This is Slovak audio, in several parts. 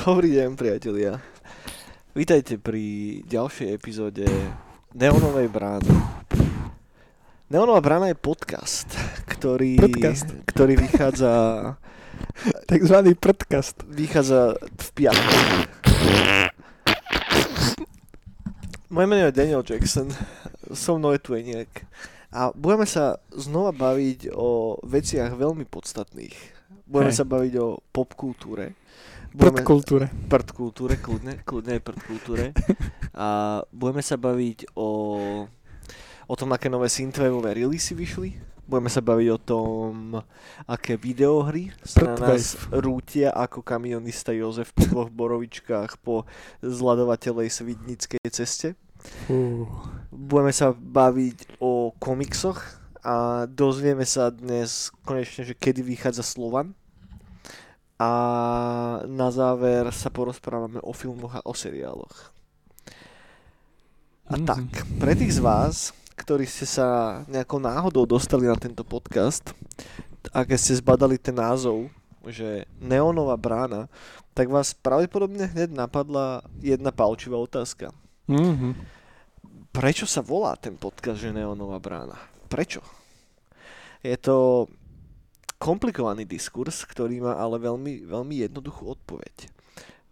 Dobrý deň, priatelia. Vítajte pri ďalšej epizóde Neonovej brány. Neonová brána je podcast, ktorý, Podcast. ktorý vychádza, Takzvaný prdkast. vychádza v piatok. Moje meno je Daniel Jackson, so mnou je tu Eniak. A budeme sa znova baviť o veciach veľmi podstatných. Budeme Hej. sa baviť o popkultúre. Prdkultúre. Prdkultúre, kľudne, kľudne aj prdkultúre. A budeme sa baviť o, o tom, aké nové synthwaveové releasy vyšli. Budeme sa baviť o tom, aké videohry sa na nás rútia ako kamionista Jozef po dvoch borovičkách po zladovateľej svidnickej ceste. Budeme sa baviť o komiksoch a dozvieme sa dnes konečne, že kedy vychádza Slovan. A na záver sa porozprávame o filmoch a o seriáloch. A Mhm. tak, pre tých z vás, ktorí ste sa nejakou náhodou dostali na tento podcast a keď ste zbadali ten názov, že Neonová brána, tak vás pravdepodobne hneď napadla jedna palčivá otázka. Mhm. Prečo sa volá ten podcast, že Neonová brána? Prečo? Je to komplikovaný diskurs, ktorý má ale veľmi, veľmi jednoduchú odpoveď.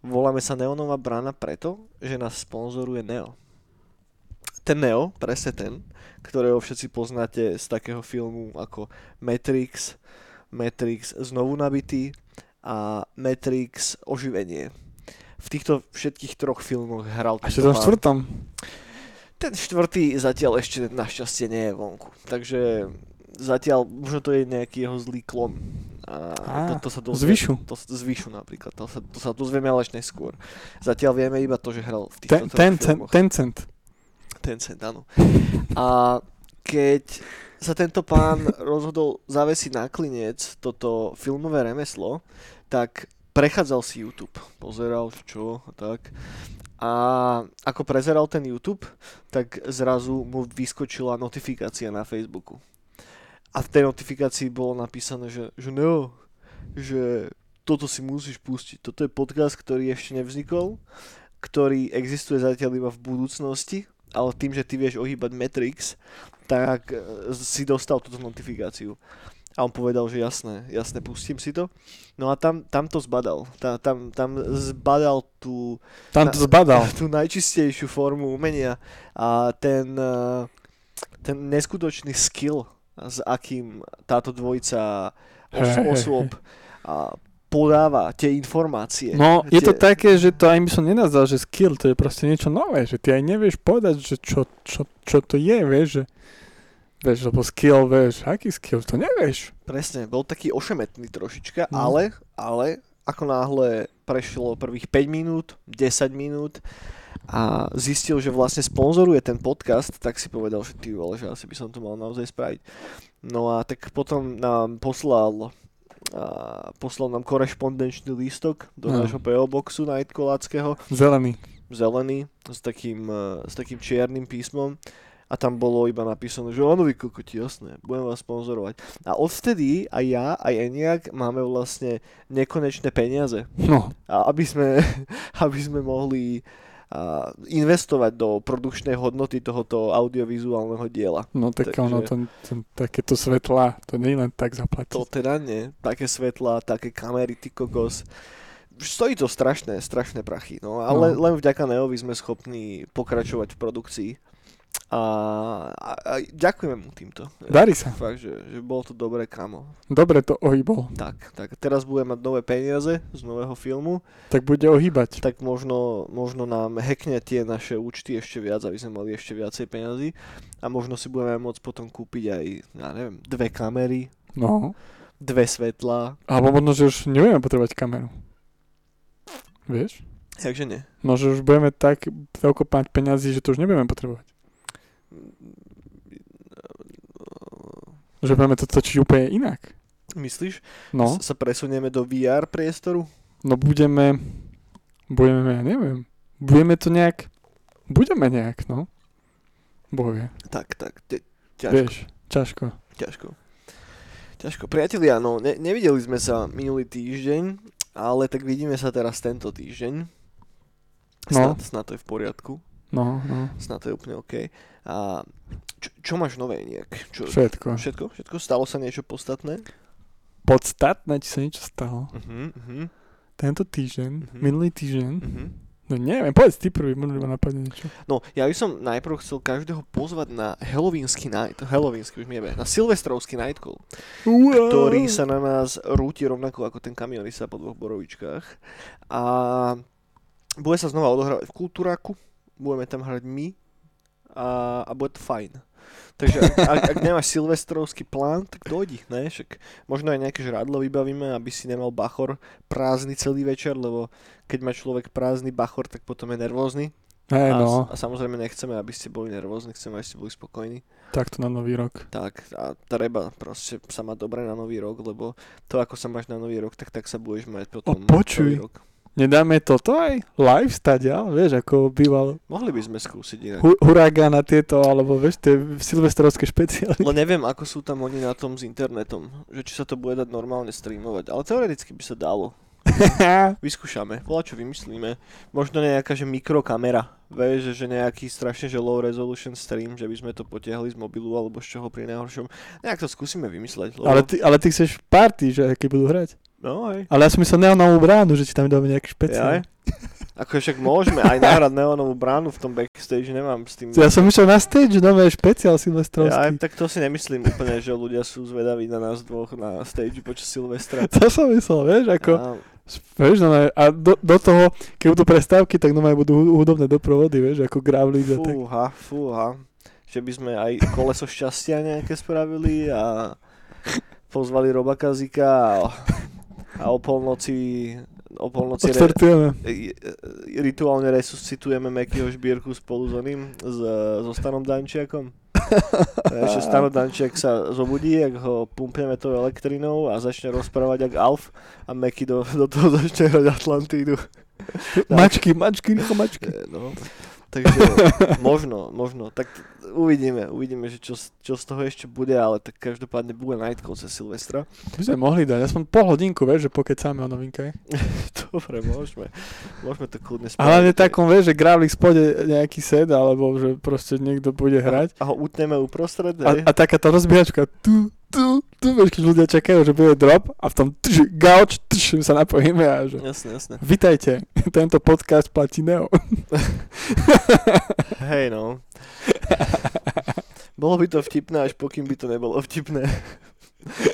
Voláme sa Neonová brána preto, že nás sponzoruje Neo. Ten Neo, presne ten, ktorého všetci poznáte z takého filmu ako Matrix, Matrix znovu nabitý a Matrix oživenie. V týchto všetkých troch filmoch hral A ešte pán. štvrtom. Ten štvrtý zatiaľ ešte našťastie nie je vonku. Takže zatiaľ, možno to je nejaký jeho zlý klon. A Á, to, to sa dozvie, Vyšu. to, z Vyšu napríklad. To sa, to sa dozvieme ale až neskôr. Zatiaľ vieme iba to, že hral v týchto ten, ten, filmoch. Tencent. Tencent, áno. A keď sa tento pán rozhodol zavesiť na klinec toto filmové remeslo, tak prechádzal si YouTube, pozeral čo a tak. A ako prezeral ten YouTube, tak zrazu mu vyskočila notifikácia na Facebooku. A v tej notifikácii bolo napísané, že, že no, že toto si musíš pustiť. Toto je podcast, ktorý ešte nevznikol, ktorý existuje zatiaľ iba v budúcnosti, ale tým, že ty vieš ohýbať Matrix, tak e, si dostal túto notifikáciu. A on povedal, že jasné, jasné, pustím si to. No a tam, tam to zbadal. Ta, tam, tam zbadal tú, Tam to zbadal. tú najčistejšiu formu umenia a ten, eh, ten neskutočný skill, s akým táto dvojica os- osôb a podáva tie informácie. No, je to také, že to aj by som nenazval, že skill, to je proste niečo nové, že ty aj nevieš povedať, že čo, čo, čo to je, vieš, že Vieš, lebo skill, vieš, aký skill, to nevieš. Presne, bol taký ošemetný trošička, No. ale, ale ako náhle prešlo prvých 5 minút, 10 minút a zistil, že vlastne sponzoruje ten podcast, tak si povedal, že ty vole, že asi by som to mal naozaj spraviť. No a tak potom nám poslal a poslal nám korešpondenčný lístok do No. nášho PO boxu Nightkoláckého, Zelený. zelený, s takým, eh, s takým čiernym písmom a tam bolo iba napísané, že áno, vy kokoti, jasné, budem vás sponzorovať. A odvtedy aj ja, aj Eniak máme vlastne nekonečné peniaze, No, a aby sme, aby sme mohli investovať do produkčnej hodnoty tohoto audiovizuálneho diela. no tak Takže- ono, to, to, takéto svetlá, to nie je len tak zaplatiť. To teda nie, také svetlá, také kamery, ty kokos. Stojí to strašné, strašné prachy, no ale No. len vďaka Neovi sme schopní pokračovať v produkcii. A, a, a ďakujeme mu týmto. Darí sa. Fakt, že, že bolo to dobré, kamo. Dobre to ohýbol. Tak, tak teraz budeme mať nové peniaze z nového filmu, Tak bude ohýbať. tak možno, možno nám hackne tie naše účty ešte viac, aby sme mali ešte viacej peniazy a možno si budeme môcť potom kúpiť aj, ja neviem, dve kamery, No. dve svetlá, Alebo možno, že už nebudeme potrebovať kameru. Vieš? takže nie. No, že už budeme tak veľko mať peniazy, že to už nebudeme potrebovať. Že budeme to točiť úplne inak. Myslíš? No, S- sa presunieme do VR priestoru? no budeme, budeme, ja neviem, budeme to nejak, budeme nejak, no. Boh vie, Tak, tak, te, ťažko, vieš, ťažko. ťažko. Ťažko. Priatelia, no, ne, nevideli sme sa minulý týždeň ale tak vidíme sa teraz tento týždeň. No. Snad, snad to je v poriadku. No, no, Snad to je úplne OK. A čo, čo máš nové nejak? Čo, všetko. všetko? Všetko? Stalo sa niečo podstatné? Podstatné, či sa niečo stalo. Uh-huh, uh-huh, Tento týždeň, Mhm. minulý týždeň, uh-huh. no neviem, povedz ty prvý, možno ma napadne niečo. No, ja by som najprv chcel každého pozvať na Halloweensky night, Halloweensky už mi jebe, na Silvestrovský night call, ktorý sa na nás rúti rovnako ako ten kamionista po dvoch borovičkách. A bude sa znova odohrávať v Kultúraku, budeme tam hrať my a, a bude to fajn. Takže ak, ak, ak nemáš silvestrovský plán, tak dojdi, ne? Však možno aj nejaké žrádlo vybavíme, aby si nemal bachor prázdny celý večer, lebo keď má človek prázdny bachor, tak potom je nervózny. Hej, A, no, a samozrejme nechceme, aby ste boli nervózni, chceme, aby ste boli spokojní. takto na nový rok. Tak a treba proste sa mať dobre na nový rok, lebo to, ako sa máš na nový rok, tak tak sa budeš mať potom počuj. nový rok. Nedáme toto aj live stadia, vieš, ako býval Mohli by sme skúsiť inak. hu- huragán na tieto, alebo vieš, tie silvestrovské špeciály. No neviem, ako sú tam oni na tom s internetom, že či sa to bude dať normálne streamovať, ale teoreticky by sa dalo. Vyskúšame, voľa čo vymyslíme. Možno nejaká, že mikrokamera, vieš, že, že nejaký strašne, že low resolution stream, že by sme to potiahli z mobilu alebo z čoho pri najhoršom. Nejak to skúsime vymysleť. Lebo... ale, ty, ale ty chceš party, že keď budú hrať. No aj. Ale ja som myslel neonovú bránu, že ti tam dáme nejaký špeciál. Ako však môžeme aj nahrať neonovú bránu v tom backstage, nemám s tým... Ja som išiel na stage, nové špeciál Ja, silvestrovský. tak to si nemyslím úplne, že ľudia sú zvedaví na nás dvoch na stage počas Silvestra. To som myslel, vieš, ako, A, vieš, no, a do, do toho, keď budú prestávky, tak no budú hu- hudobné doprovody, vieš, ako Gravlík a tak. fúha, fúha. Že by sme aj koleso šťastia nejaké spravili a pozvali Roba Kazika a, a o polnoci o polnoci re, i- i- rituálne resuscitujeme Mekyho Žbírku spolu s oným, s, so Stanom Dančiakom. Vieš, že Stano Dančiak sa zobudí, ak ho pumpneme tou elektrinou a začne rozprávať jak Alf a Meky do, do toho začne hrať Atlantídu. Mačky, mačky, rýchlo mačky. E, No, takže možno, možno. Tak t- uvidíme, uvidíme, že čo, čo z toho ešte bude, ale tak každopádne bude Night Call cez Silvestra. By sme mohli dať, aspoň pol hodinku, vieš, že pokecáme o novinkách. Dobre, môžeme. Môžeme to kľudne spraviť. A hlavne takom, vieš, že Gravlík spôjde nejaký set, alebo že proste niekto bude hrať. A ho utneme uprostred, A, a taká tá rozbiehačka, tu, tu, tu, vieš, keď ľudia čakajú, že bude drop a v tom tš, gauč, tš, sa napojíme a že... Jasne, jasne. Vitajte, tento podcast platí Neo. Hej, no. Bolo by to vtipné, až pokým by to nebolo vtipné.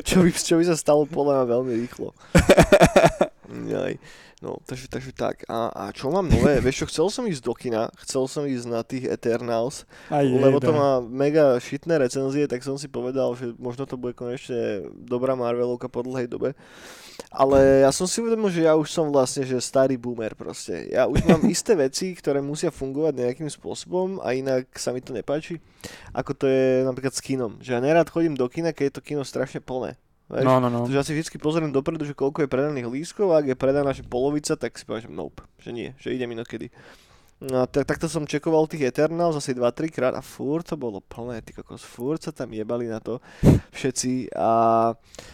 čo, by, čo by sa stalo podľa mňa veľmi rýchlo. Jaj. No, takže, takže tak. A, a čo mám nové? Vieš čo, chcel som ísť do kina, chcel som ísť na tých Eternals, A je, lebo to má mega šitné recenzie, tak som si povedal, že možno to bude konečne dobrá Marvelovka po dlhej dobe. Ale ja som si uvedomil, že ja už som vlastne že starý boomer proste. Ja už mám isté veci, ktoré musia fungovať nejakým spôsobom a inak sa mi to nepáči. Ako to je napríklad s kinom. Že ja nerad chodím do kina, keď je to kino strašne plné. Vieš? No, no, no. Takže ja si vždy pozriem dopredu, že koľko je predaných lístkov a ak je predaná že polovica, tak si poviem, že nope, že nie, že idem inokedy. No tak, takto som čekoval tých Eternals asi 2-3 krát a furt to bolo plné, ty kokos, furt sa tam jebali na to všetci a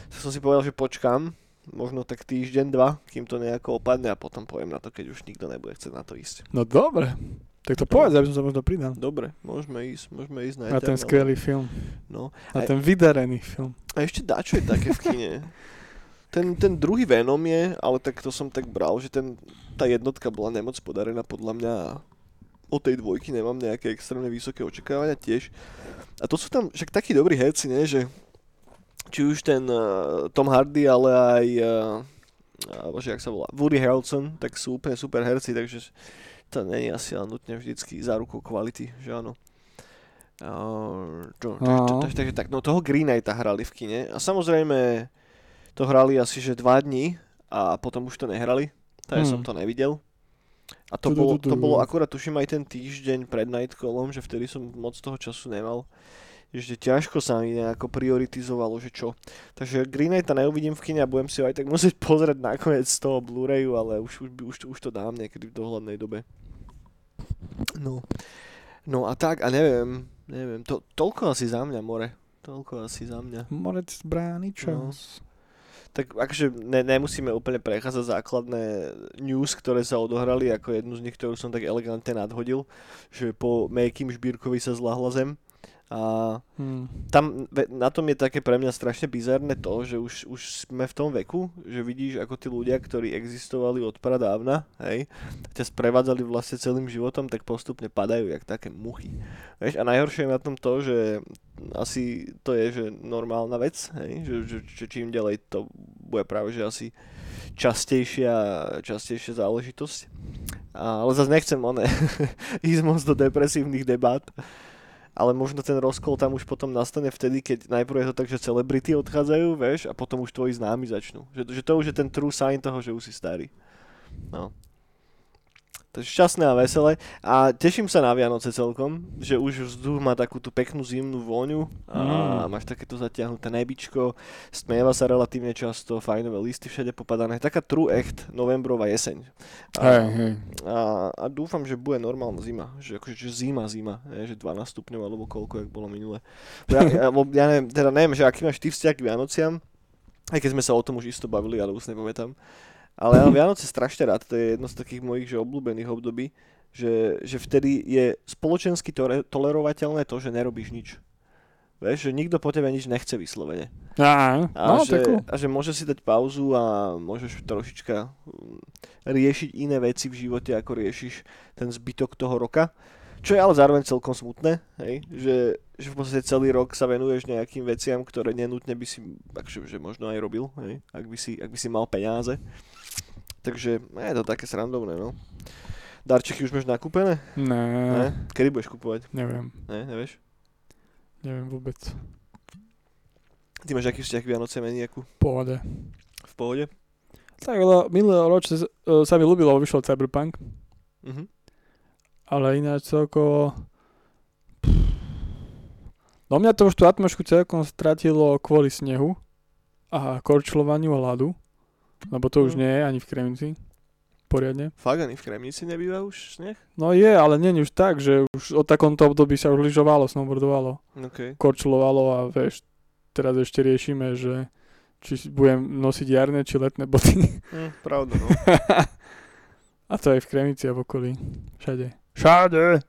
som si povedal, že počkam, možno tak týždeň, dva, kým to nejako opadne a potom poviem na to, keď už nikto nebude chcieť na to ísť. No dobre. Tak to povedz, aby som sa možno pridal. Dobre, môžeme ísť, môžeme ísť na, Na ten skvelý film. No. Na Aj- ten vydarený film. A ešte dačo je také v kine. Ten, ten druhý Venom je, ale tak to som tak bral, že ten, tá jednotka bola nemoc podarená podľa mňa a od tej dvojky nemám nejaké extrémne vysoké očakávania tiež. A to sú tam však takí dobrí herci, ne, že či už ten uh, Tom Hardy, ale aj uh, bože, jak sa volá, Woody Harrelson, tak sú úplne super herci, takže to nie je asi nutne vždycky zárukou kvality, že áno. No. takže, tak, no toho Green Knighta hrali v kine a samozrejme to hrali asi že dva dní a potom už to nehrali, takže Hmm. som to nevidel. A to bolo, to bolo akurát tuším aj ten týždeň pred Nightcallom, že vtedy som moc toho času nemal. Že ťažko sa mi nejako prioritizovalo, že čo. Takže Green Knighta neuvidím v kine a budem si ho aj tak musieť pozrieť nakoniec z toho Blu-rayu, ale už, už, už, už to dám niekedy v dohľadnej dobe. No. No a tak, a neviem, neviem, to, toľko asi za mňa, more. Toľko asi za mňa. Morec bráni čas. tak akože ne, nemusíme úplne prechádzať základné news, ktoré sa odohrali, ako jednu z nich, ktorú som tak elegantne nadhodil, že po Mejkým Žbírkovi sa zlahla zem. A hmm. tam na tom je také pre mňa strašne bizarné to, že už, už sme v tom veku, že vidíš ako tí ľudia, ktorí existovali od pradávna, hej, ťa sprevádzali vlastne celým životom, tak postupne padajú jak také muchy. Vieš, a najhoršie je na tom to, že asi to je že normálna vec, hej, že, že, že čím ďalej to bude práve že asi častejšia, častejšia záležitosť. A, ale zase nechcem one, ísť moc do depresívnych debát ale možno ten rozkol tam už potom nastane vtedy, keď najprv je to tak, že celebrity odchádzajú, vieš, a potom už tvoji známi začnú. Že, že to už je ten true sign toho, že už si starý. No. Takže šťastné a veselé. A teším sa na Vianoce celkom, že už vzduch má takú tú peknú zimnú vôňu a mm. máš takéto zatiahnuté nebičko, stmieva sa relatívne často, fajnové listy všade popadané. Taká true echt novembrová jeseň. A, Hej, hej. a, a dúfam, že bude normálna zima. Že, akože, že zima, zima. Je, že 12 stupňov alebo koľko, jak bolo minule. Ja, ja, ja neviem, teda neviem, že aký máš ty vzťah k Vianociam, aj keď sme sa o tom už isto bavili, ale už nepamätám. Ale ja mám Vianoce strašne rád, to je jedno z takých mojich že obľúbených období, že, že vtedy je spoločensky to, tolerovateľné to, že nerobíš nič. Vieš, že nikto po tebe nič nechce vyslovene. Á, A, no, že, a že môžeš si dať pauzu a môžeš trošička mm, riešiť iné veci v živote, ako riešiš ten zbytok toho roka. Čo je ale zároveň celkom smutné, hej? Že, že v podstate celý rok sa venuješ nejakým veciam, ktoré nenutne by si, akože, že možno aj robil, hej? Ak, by si, ak by si mal peniaze. Takže je to také srandovné, no. Darčeky už máš nakúpené? Ne, Ne? Kedy budeš kupovať? neviem, Ne, nevieš? neviem vôbec. Ty máš aký vzťah k Vianoce meniaku? Pohode. V pohode? Tak, ale minulý ročne uh, sa mi ľúbilo, vyšiel Cyberpunk, Mhm. ale ináč celkovo... No mňa to už tú atmosféru celkom stratilo kvôli snehu a korčľovaniu a ľadu, lebo to už Mm. nie je ani v Kremnici poriadne. Fakt ani v Kremnici nebýva už sneh? No je, ale nie už tak, že už od takomto období sa už lyžovalo, snowboardovalo, OK. korčulovalo a vieš, teraz ešte riešime, že či budem nosiť jarné či letné boty. Hm, pravda, no. a to aj v Kremnici a v okolí. Všade. Všade!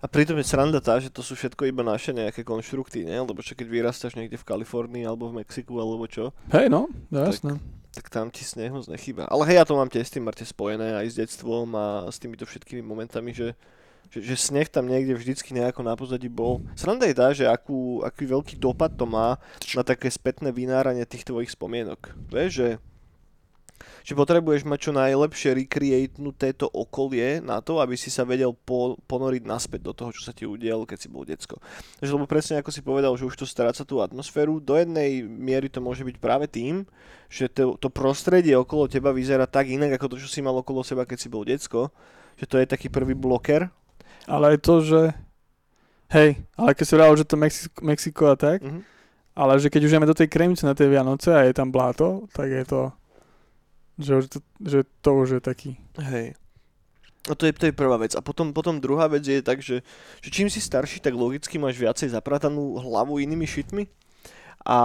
A pritom je sranda tá, že to sú všetko iba naše nejaké konštrukty, ne? Lebo čo keď vyrastáš niekde v Kalifornii alebo v Mexiku alebo čo, Hej no, no Tak- jasné. Tak tam ti sneh moc nechýba. Ale hej, ja to mám tiež s tým Marte spojené aj s detstvom a s týmito všetkými momentami, že, že, že sneh tam niekde vždycky nejako na pozadí bol. Sranda je tá, že akú, aký veľký dopad to má na také spätné vynáranie tých tvojich spomienok. Vieš, že že potrebuješ mať čo najlepšie recreatenuté to okolie na to, aby si sa vedel po, ponoriť naspäť do toho, čo sa ti udialo, keď si bol decko. Takže lebo presne ako si povedal, že už to stráca tú atmosféru, do jednej miery to môže byť práve tým, že to, to prostredie okolo teba vyzerá tak inak, ako to, čo si mal okolo seba, keď si bol decko, že to je taký prvý bloker. Ale aj to, že... Hej, ale keď si hovoril, že to Mexiko, Mexiko a tak, Mhm. ale že keď už ideme do tej Kremnice na tej Vianoce a je tam bláto, tak je to... Že, to, že to už je taký... Hej. A to je, to je prvá vec. A potom, potom druhá vec je tak, že, že čím si starší, tak logicky máš viacej zapratanú hlavu inými šitmi. A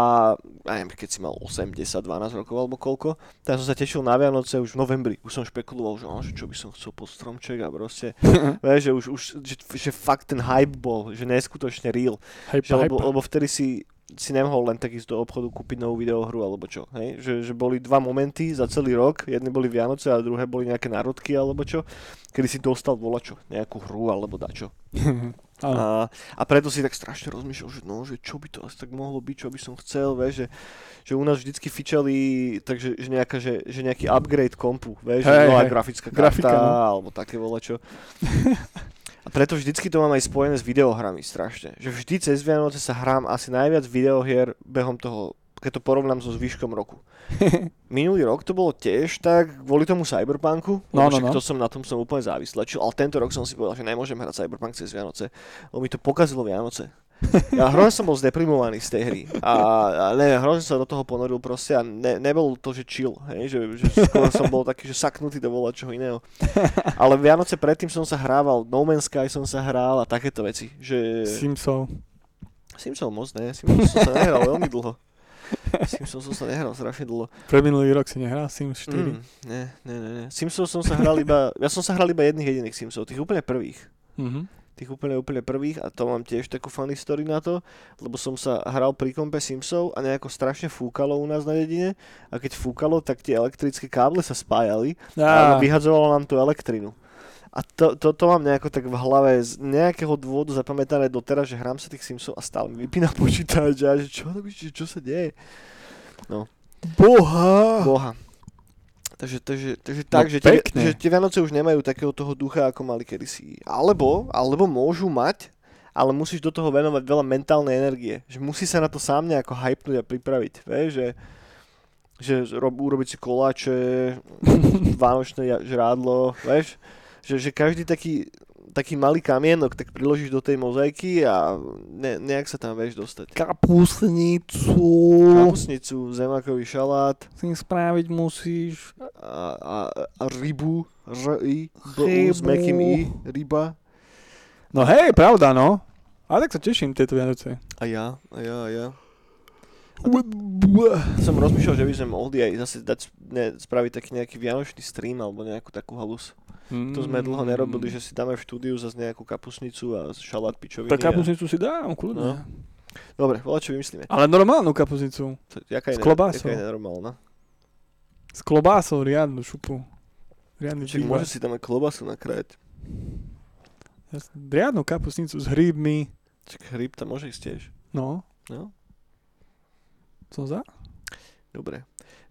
ja neviem, keď si mal 8, 10, 12 rokov alebo koľko, tak som sa tešil na Vianoce už v novembri. Už som špekuloval, že, no, že čo by som chcel pod stromček a proste, vieš, že už, už že, že fakt ten hype bol, že neskutočne real. Hype, Že, hype. lebo, lebo vtedy si, si nemohol len tak ísť do obchodu kúpiť novú videohru alebo čo. Hej? Že, že boli dva momenty za celý rok, jedny boli Vianoce a druhé boli nejaké národky alebo čo, kedy si dostal volačo, nejakú hru alebo dačo. A, a preto si tak strašne rozmýšľal, že no, že čo by to asi tak mohlo byť, čo by som chcel, vieš, že, že u nás vždycky fičali, takže že, nejaká, že, že nejaký upgrade kompu, vieš, Hej, že nová hej. grafická karta, Grafika, no. alebo také volačo. A preto vždycky to mám aj spojené s videohrami strašne. Že vždy cez Vianoce sa hrám asi najviac videohier behom toho, keď to porovnám so zvyškom roku. Minulý rok to bolo tiež tak kvôli tomu Cyberpunku, No, no, no. to som na tom som úplne závislý. Čo- Ale tento rok som si povedal, že nemôžem hrať Cyberpunk cez Vianoce, lebo mi to pokazilo Vianoce. Ja hrozne som bol zdeprimovaný z tej hry a, a ne, hrozne sa do toho ponoril proste a ne, nebol to, že chill, hej, že, že skôr som bol taký, že saknutý do vola čoho iného. Ale Vianoce predtým som sa hrával, No Man's Sky som sa hral a takéto veci, že... Simsov. Simsov moc ne, Simsov som sa nehral veľmi dlho. Simpson som sa nehral strašne dlho. Pre minulý rok si nehral Sims 4. Mm, ne, ne, ne, ne. Simpsons som sa hral iba, ja som sa hral iba jedných jediných Simpsons, tých úplne prvých. Mhm. Tých úplne, úplne prvých a to mám tiež takú funny story na to, lebo som sa hral pri kompe Simpsov a nejako strašne fúkalo u nás na dedine a keď fúkalo, tak tie elektrické káble sa spájali a vyhadzovalo nám tú elektrinu. A to, to, to mám nejako tak v hlave z nejakého dôvodu zapamätané doteraz, že hrám sa tých Simsov a stále mi vypína počítač a že čo, čo, čo sa deje. Boha! Boha. Takže, takže, takže No tak, že, tie, že tie Vianoce už nemajú takého toho ducha, ako mali kedysi. Alebo, alebo môžu mať, ale musíš do toho venovať veľa mentálnej energie. Že musí sa na to sám nejako hypnúť a pripraviť. Vieš, že, že rob, urobiť si koláče, vánočné žrádlo, vieš. Že, že každý taký, taký malý kamienok tak priložíš do tej mozaiky a ne, nejak sa tam vieš dostať. Kapusnicu. Kapusnicu, zemakový šalát, Si spraviť musíš. a, a, a rybu, r, i, b, u, s mekým i, ryba. No hej, pravda no. Ale tak sa teším tieto Vianoce. A ja, a ja, a ja. Som rozmýšľal, že by sme mohli aj zase dať, ne, spraviť taký nejaký vianočný stream alebo nejakú takú halus. To sme Mm. dlho nerobili, že si dáme v štúdiu zase nejakú kapusnicu a šalát pičoviny. Tak a... kapusnicu si dám, kľudne. No. Dobre, voľa čo vymyslíme. Ale normálnu kapusnicu. To, jaká je, S klobásou. Jaká je normálna. S klobásou riadnu šupu. Riadny Čiže môže si dáme klobasu nakrájať. Riadnu kapusnicu s hríbmi. Čiže hryb tam môže ísť tiež. No, No, som za. dobre.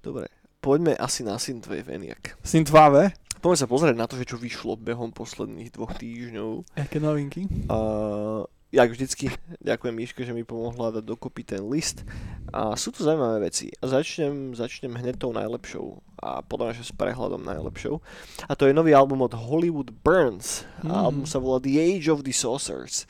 Dobre. Poďme asi na Synthwave Eniak. Synthwave. Poďme sa pozrieť na to, že čo vyšlo behom posledných dvoch týždňov. Aké novinky? Uh, jak vždycky, ďakujem Miške, že mi pomohla dať dokopy ten list. A sú tu zaujímavé veci. A začnem, začnem hneď tou najlepšou. A podľa mňa, s prehľadom najlepšou. A to je nový album od Hollywood Burns. Mm. A album sa volá The Age of the Saucers.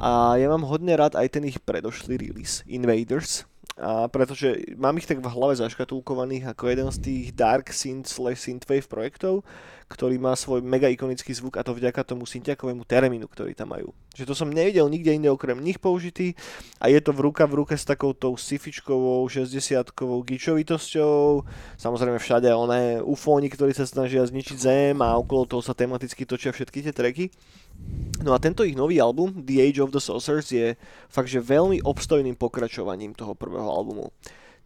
A ja mám hodne rád aj ten ich predošlý release, Invaders. A pretože mám ich tak v hlave zaškatulkovaných ako jeden z tých dark synth slash synthwave projektov, ktorý má svoj mega ikonický zvuk a to vďaka tomu syntiakovému termínu, ktorý tam majú. Že to som nevidel nikde inde okrem nich použitý a je to v ruka v ruke s takou tou sifičkovou 60-kovou gičovitosťou. Samozrejme všade oné ufóni, ktorí sa snažia zničiť zem a okolo toho sa tematicky točia všetky tie treky. No a tento ich nový album, The Age of the Saucers, je fakt, že veľmi obstojným pokračovaním toho prvého albumu.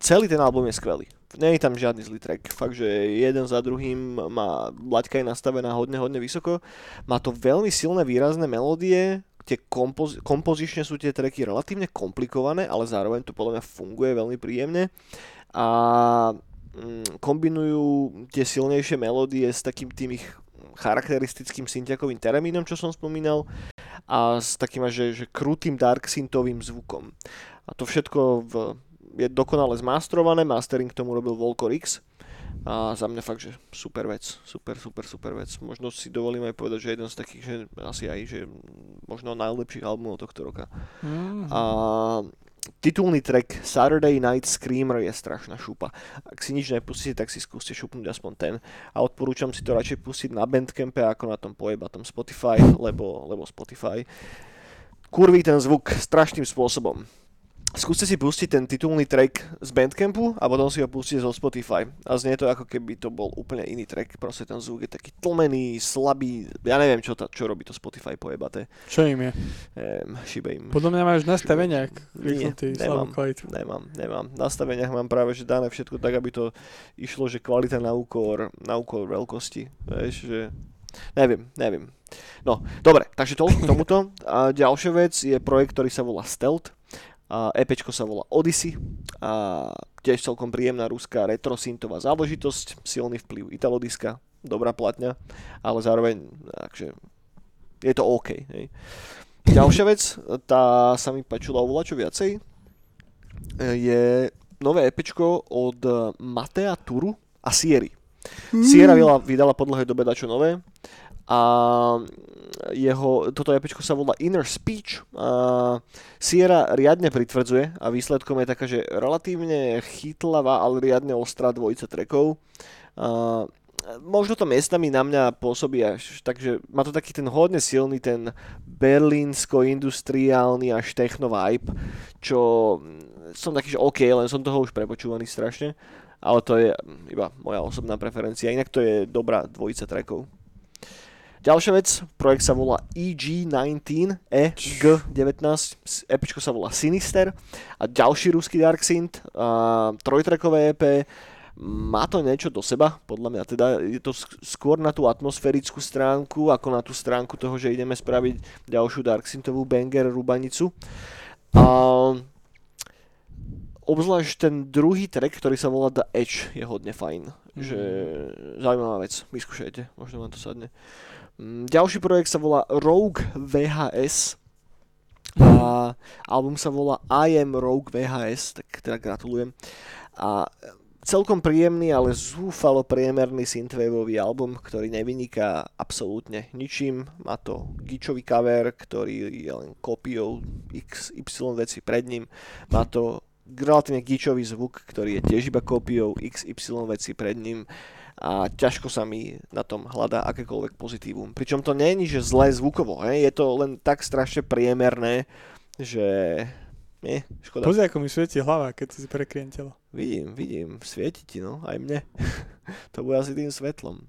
Celý ten album je skvelý. Nie je tam žiadny zlý track. Fakt, že jeden za druhým má laťka je nastavená hodne, hodne vysoko. Má to veľmi silné výrazné melódie, tie kompoz- kompozične sú tie tracky relatívne komplikované, ale zároveň to podľa mňa funguje veľmi príjemne. A mm, kombinujú tie silnejšie melódie s takým tým ich charakteristickým syntiakovým termínom, čo som spomínal, a s takým že, že krutým dark synthovým zvukom. A to všetko v, je dokonale zmastrované, mastering k tomu robil Volcor X a za mňa fakt, že super vec, super, super, super vec. Možno si dovolím aj povedať, že jeden z takých, že asi aj, že možno najlepších albumov tohto roka. Mm. A titulný track Saturday Night Screamer je strašná šupa. Ak si nič nepustíte, tak si skúste šupnúť aspoň ten. A odporúčam si to radšej pustiť na Bandcampe ako na tom pojebatom Spotify, lebo, lebo Spotify kurví ten zvuk strašným spôsobom. Skúste si pustiť ten titulný track z Bandcampu a potom si ho pustíte zo Spotify. A znie to ako keby to bol úplne iný track. Proste ten zvuk je taký tlmený, slabý. Ja neviem, čo, ta, čo robí to Spotify pojebaté. Čo im je? Ehm, šibe im. Podľa mňa máš nastavenia, nemám. slabú kvalitu. Nemám, nemám. V nastaveniach mám práve že dané všetko tak, aby to išlo, že kvalita na úkor, na úkor veľkosti. Vieš, že... Neviem, neviem. No, dobre, takže toľko k tomuto. A ďalšia vec je projekt, ktorý sa volá Stealth. EPčko sa volá Odyssey. A tiež celkom príjemná ruská retrosintová záležitosť, silný vplyv italodiska, dobrá platňa, ale zároveň takže je to OK. Hej. Ďalšia vec, tá sa mi páčila oveľa čo viacej, je nové EPčko od Matea Turu a Sierry. Sierra vydala, vydala po dlhej dobe dačo nové a jeho, toto EPčko sa volá Inner Speech a Sierra riadne pritvrdzuje a výsledkom je taká, že relatívne chytlavá, ale riadne ostrá dvojica trackov. A možno to miestami na mňa pôsobí až, takže má to taký ten hodne silný ten berlínsko-industriálny až techno vibe, čo mm, som taký, že OK, len som toho už prepočúvaný strašne, ale to je iba moja osobná preferencia, inak to je dobrá dvojica trackov. Ďalšia vec, projekt sa volá E EG19, EG19, epičko sa volá Sinister a ďalší ruský Dark Synth, a trojtrekové EP, má to niečo do seba, podľa mňa teda je to sk- skôr na tú atmosférickú stránku, ako na tú stránku toho, že ideme spraviť ďalšiu Dark Synthovú banger Rubanicu. A obzvlášť ten druhý track, ktorý sa volá The Edge, je hodne fajn. Že zaujímavá vec, vyskúšajte, možno vám to sadne. Mm, Ďalší projekt sa volá Rogue VHS a album sa volá I am Rogue VHS, tak teda gratulujem. A celkom príjemný, ale zúfalo priemerný synthwaveový album, ktorý nevyniká absolútne ničím. Má to gičový cover, ktorý je len kópiou XY veci pred ním. Má to relatívne gičový zvuk, ktorý je tiež iba kópiou XY veci pred ním a ťažko sa mi na tom hľadá akékoľvek pozitívum. Pričom to nie je že zlé zvukovo, he? je to len tak strašne priemerné, že nie, škoda. Pozri, ako mi svieti hlava, keď si prekriem telo. Vidím, vidím, svieti ti, no, aj mne. to bude asi tým svetlom.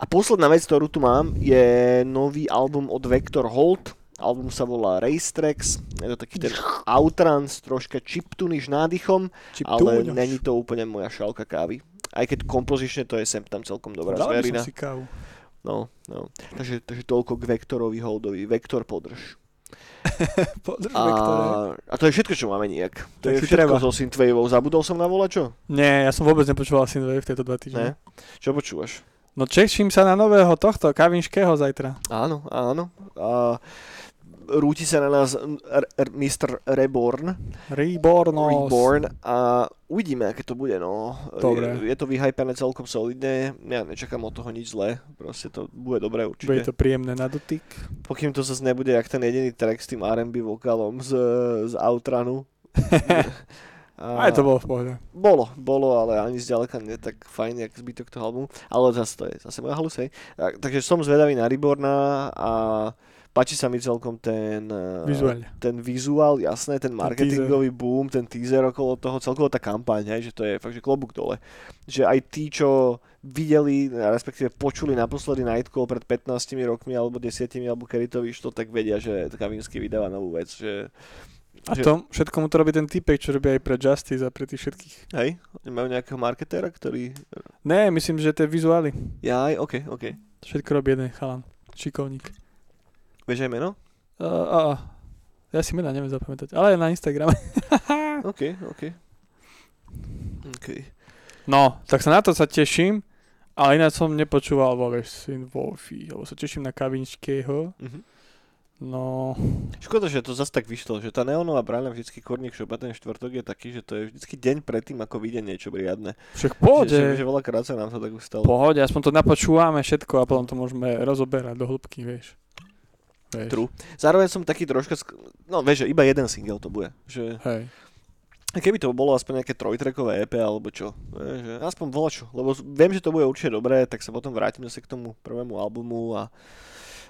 A posledná vec, ktorú tu mám, je nový album od Vector Holt. Album sa volá Racetracks. Je to taký ten outrance, troška chiptunish nádychom, ale není to úplne moja šálka kávy. Aj keď kompozične to je sem tam celkom dobrá Dal zverina. si kávu. No, no. Takže, takže toľko k Vektorovi Holdovi. Vektor podrž. Podrž A, vektore. a to je všetko, čo máme nejak. To Tak je všetko treba. so Synthwaveou. Zabudol som na volačo? Nie, ja som vôbec nepočúval Synthwave v tieto dva týždne. Ne? Čo počúvaš? No češím sa na nového tohto, Kavinškého zajtra. Áno, áno. A rúti sa na nás r- r- Mr. Reborn, Rebornos. Reborn a uvidíme, aké to bude. No. Dobre. Je, je to vyhypené celkom solidne, ja nečakám od toho nič zlé, proste to bude dobré Bude určite. to príjemné na dotyk. Pokým to zase nebude jak ten jediný track s tým R&B vokálom z, z Outranu. A- Aj to bolo v pohode. Bolo, bolo, ale ani zďaleka nie tak fajn, jak zbytok toho albumu. Ale zase to je zase moja halus, hej. Tak- Takže som zvedavý na Reborna a páči sa mi celkom ten, eh, Vizuálne. ten vizuál, jasné, ten marketingový boom, ten teaser okolo toho, celkovo tá kampaň, hej, že to je fakt, že klobúk dole. Že aj tí, čo videli, respektíve počuli naposledy Nightcall pred 15 rokmi alebo 10 alebo kedy to vyšlo, tak vedia, že Kavinsky vydáva novú vec, že A že- to všetko mu to robí ten typek, čo robí aj pre Justice a pre tých všetkých. hej, majú nejakého marketéra, ktorý... Ne, myslím, že to je vizuály. Ja aj, OK, OK. Všetko robí jeden chalan. Šikovník. Vieš aj meno? Uh, uh, uh. Ja si mena neviem zapamätať, ale na Instagrame. OK, OK. OK. No, tak sa na to sa teším, ale ináč som nepočúval vo Syn Wolfy, lebo sa teším na Kavinčkého. Mhm. No, Škoda, že to zase tak vyšlo, že tá neonová brána vždycky Korník Shop a ten štvrtok je taký, že to je vždycky deň predtým, ako vyjde niečo riadne. však pohode. Že, že, že veľakrát sa nám to tak už stalo. Pohode, aspoň to napočúvame všetko a potom to môžeme rozoberať do hĺbky, vieš. Vieš. True. Zároveň som taký troška, sk- no vieš, že iba jeden single to bude. Že, Hej. keby to bolo aspoň nejaké trojtrekové EP alebo čo. Že aspoň volačo. Lebo viem, že to bude určite dobré, tak sa potom vrátim zase k tomu prvému albumu a,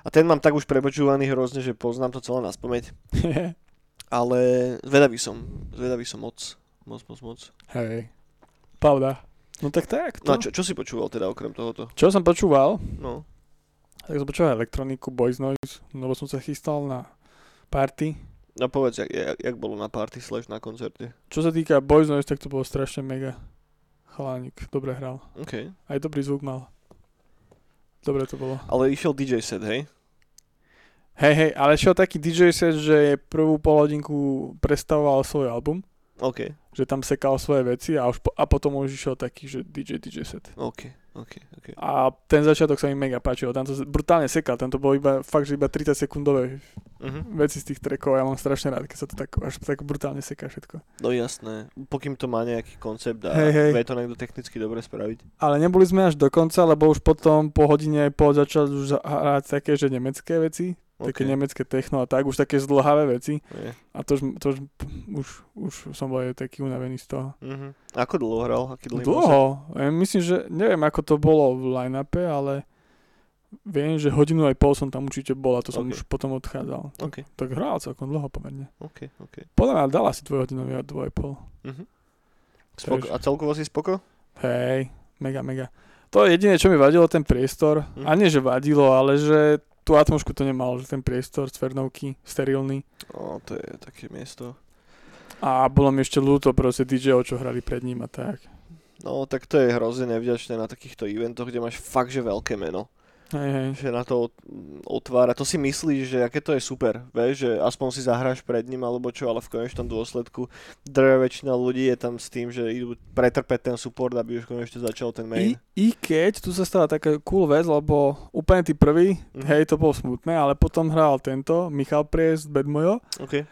a ten mám tak už prepočúvaný hrozne, že poznám to celé na spomeň. Ale zvedavý som, zvedavý som moc, moc, moc, moc. Hej. Pravda. No tak tak. No To. a čo, čo si počúval teda okrem tohoto? Čo som počúval? No, Tak som počúval elektroniku Boys Noise, lebo som sa chystal na party. no povedz, jak, jak, jak bolo na party slash na koncerte. Čo sa týka Boys Noise, tak to bolo strašne mega. Chalánik, dobre hral. OK. Aj dobrý zvuk mal. Dobre to bolo. Ale išiel DJ set, hej? Hej, hej, ale šiel taký DJ set, že prvú polhodinku predstavoval svoj album, OK, že tam sekal svoje veci a, už po, a potom už išiel taký, že DJ, DJ set. OK, OK, OK. A ten začiatok sa mi mega páčil, tam to brutálne sekal, tam to bolo iba, fakt, že iba 30 sekundové Mhm. veci z tých trackov, ja mám strašne rád, keď sa to tak, až tak brutálne seká všetko. No jasné, pokým to má nejaký koncept a Hej, hej. vie to niekto technicky dobre spraviť. Ale neboli sme až do konca, lebo už potom po hodine pol začal už hrať také, že nemecké veci, také Ok. nemecké techno a tak, už také zdlhavé veci. Je. A to už, to už, už, už som bol aj taký unavený z toho. Mhm. Ako dlho hral? Aký dlhý Dlho. Ja myslím, že neviem, ako to bolo v line-upe, ale viem, že hodinu aj pol som tam určite bol a to som Ok. už potom odchádzal. set? OK, Tak hral celkom dlho pomerne. OK, OK. Podľa mňa dal asi dvojhodinový a dvojpol. Mhm. Spoko- a celkovo si spoko? Hej, mega, mega. To je jediné, čo mi vadilo, ten priestor. Hm. A nie, že vadilo, ale že tú atmosféru to nemalo, že ten priestor cvernovky, sterilný. O, to je také miesto. A bolo mi ešte ľúto proste DJ-ov, čo hrali pred ním a tak. No, tak to je hrozne nevďačné na takýchto eventoch, kde máš fakt, že veľké meno. Hej, hej. Že na to ot- otvára. To si myslíš, že aké to je super, vieš, že aspoň si zahráš pred ním alebo čo, ale v konečnom dôsledku drvá väčšina ľudí je tam s tým, že idú pretrpeť ten support, aby už konečne začal ten I, main. I keď tu sa stala taká cool vec, lebo úplne tí prvý, Mhm. hej, to bolo smutné, ale potom hral tento, Michal Priest, Bedmojo, OK.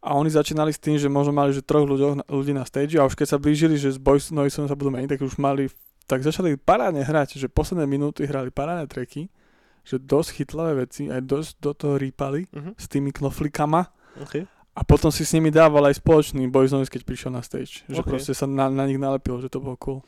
a oni začínali s tým, že možno mali že troch ľuďov, ľudí na stage a už keď sa blížili, že s Boys Noisom sa budú meniť, tak už mali, tak začali parádne hrať, že posledné minúty hrali parádne treky, že dosť chytlavé veci, aj dosť do toho rýpali Mhm. s tými knoflikama OK. a potom si s nimi dával aj spoločný Boys Noise, keď prišiel na stage, že proste sa na, na nich nalepilo, že to bolo cool.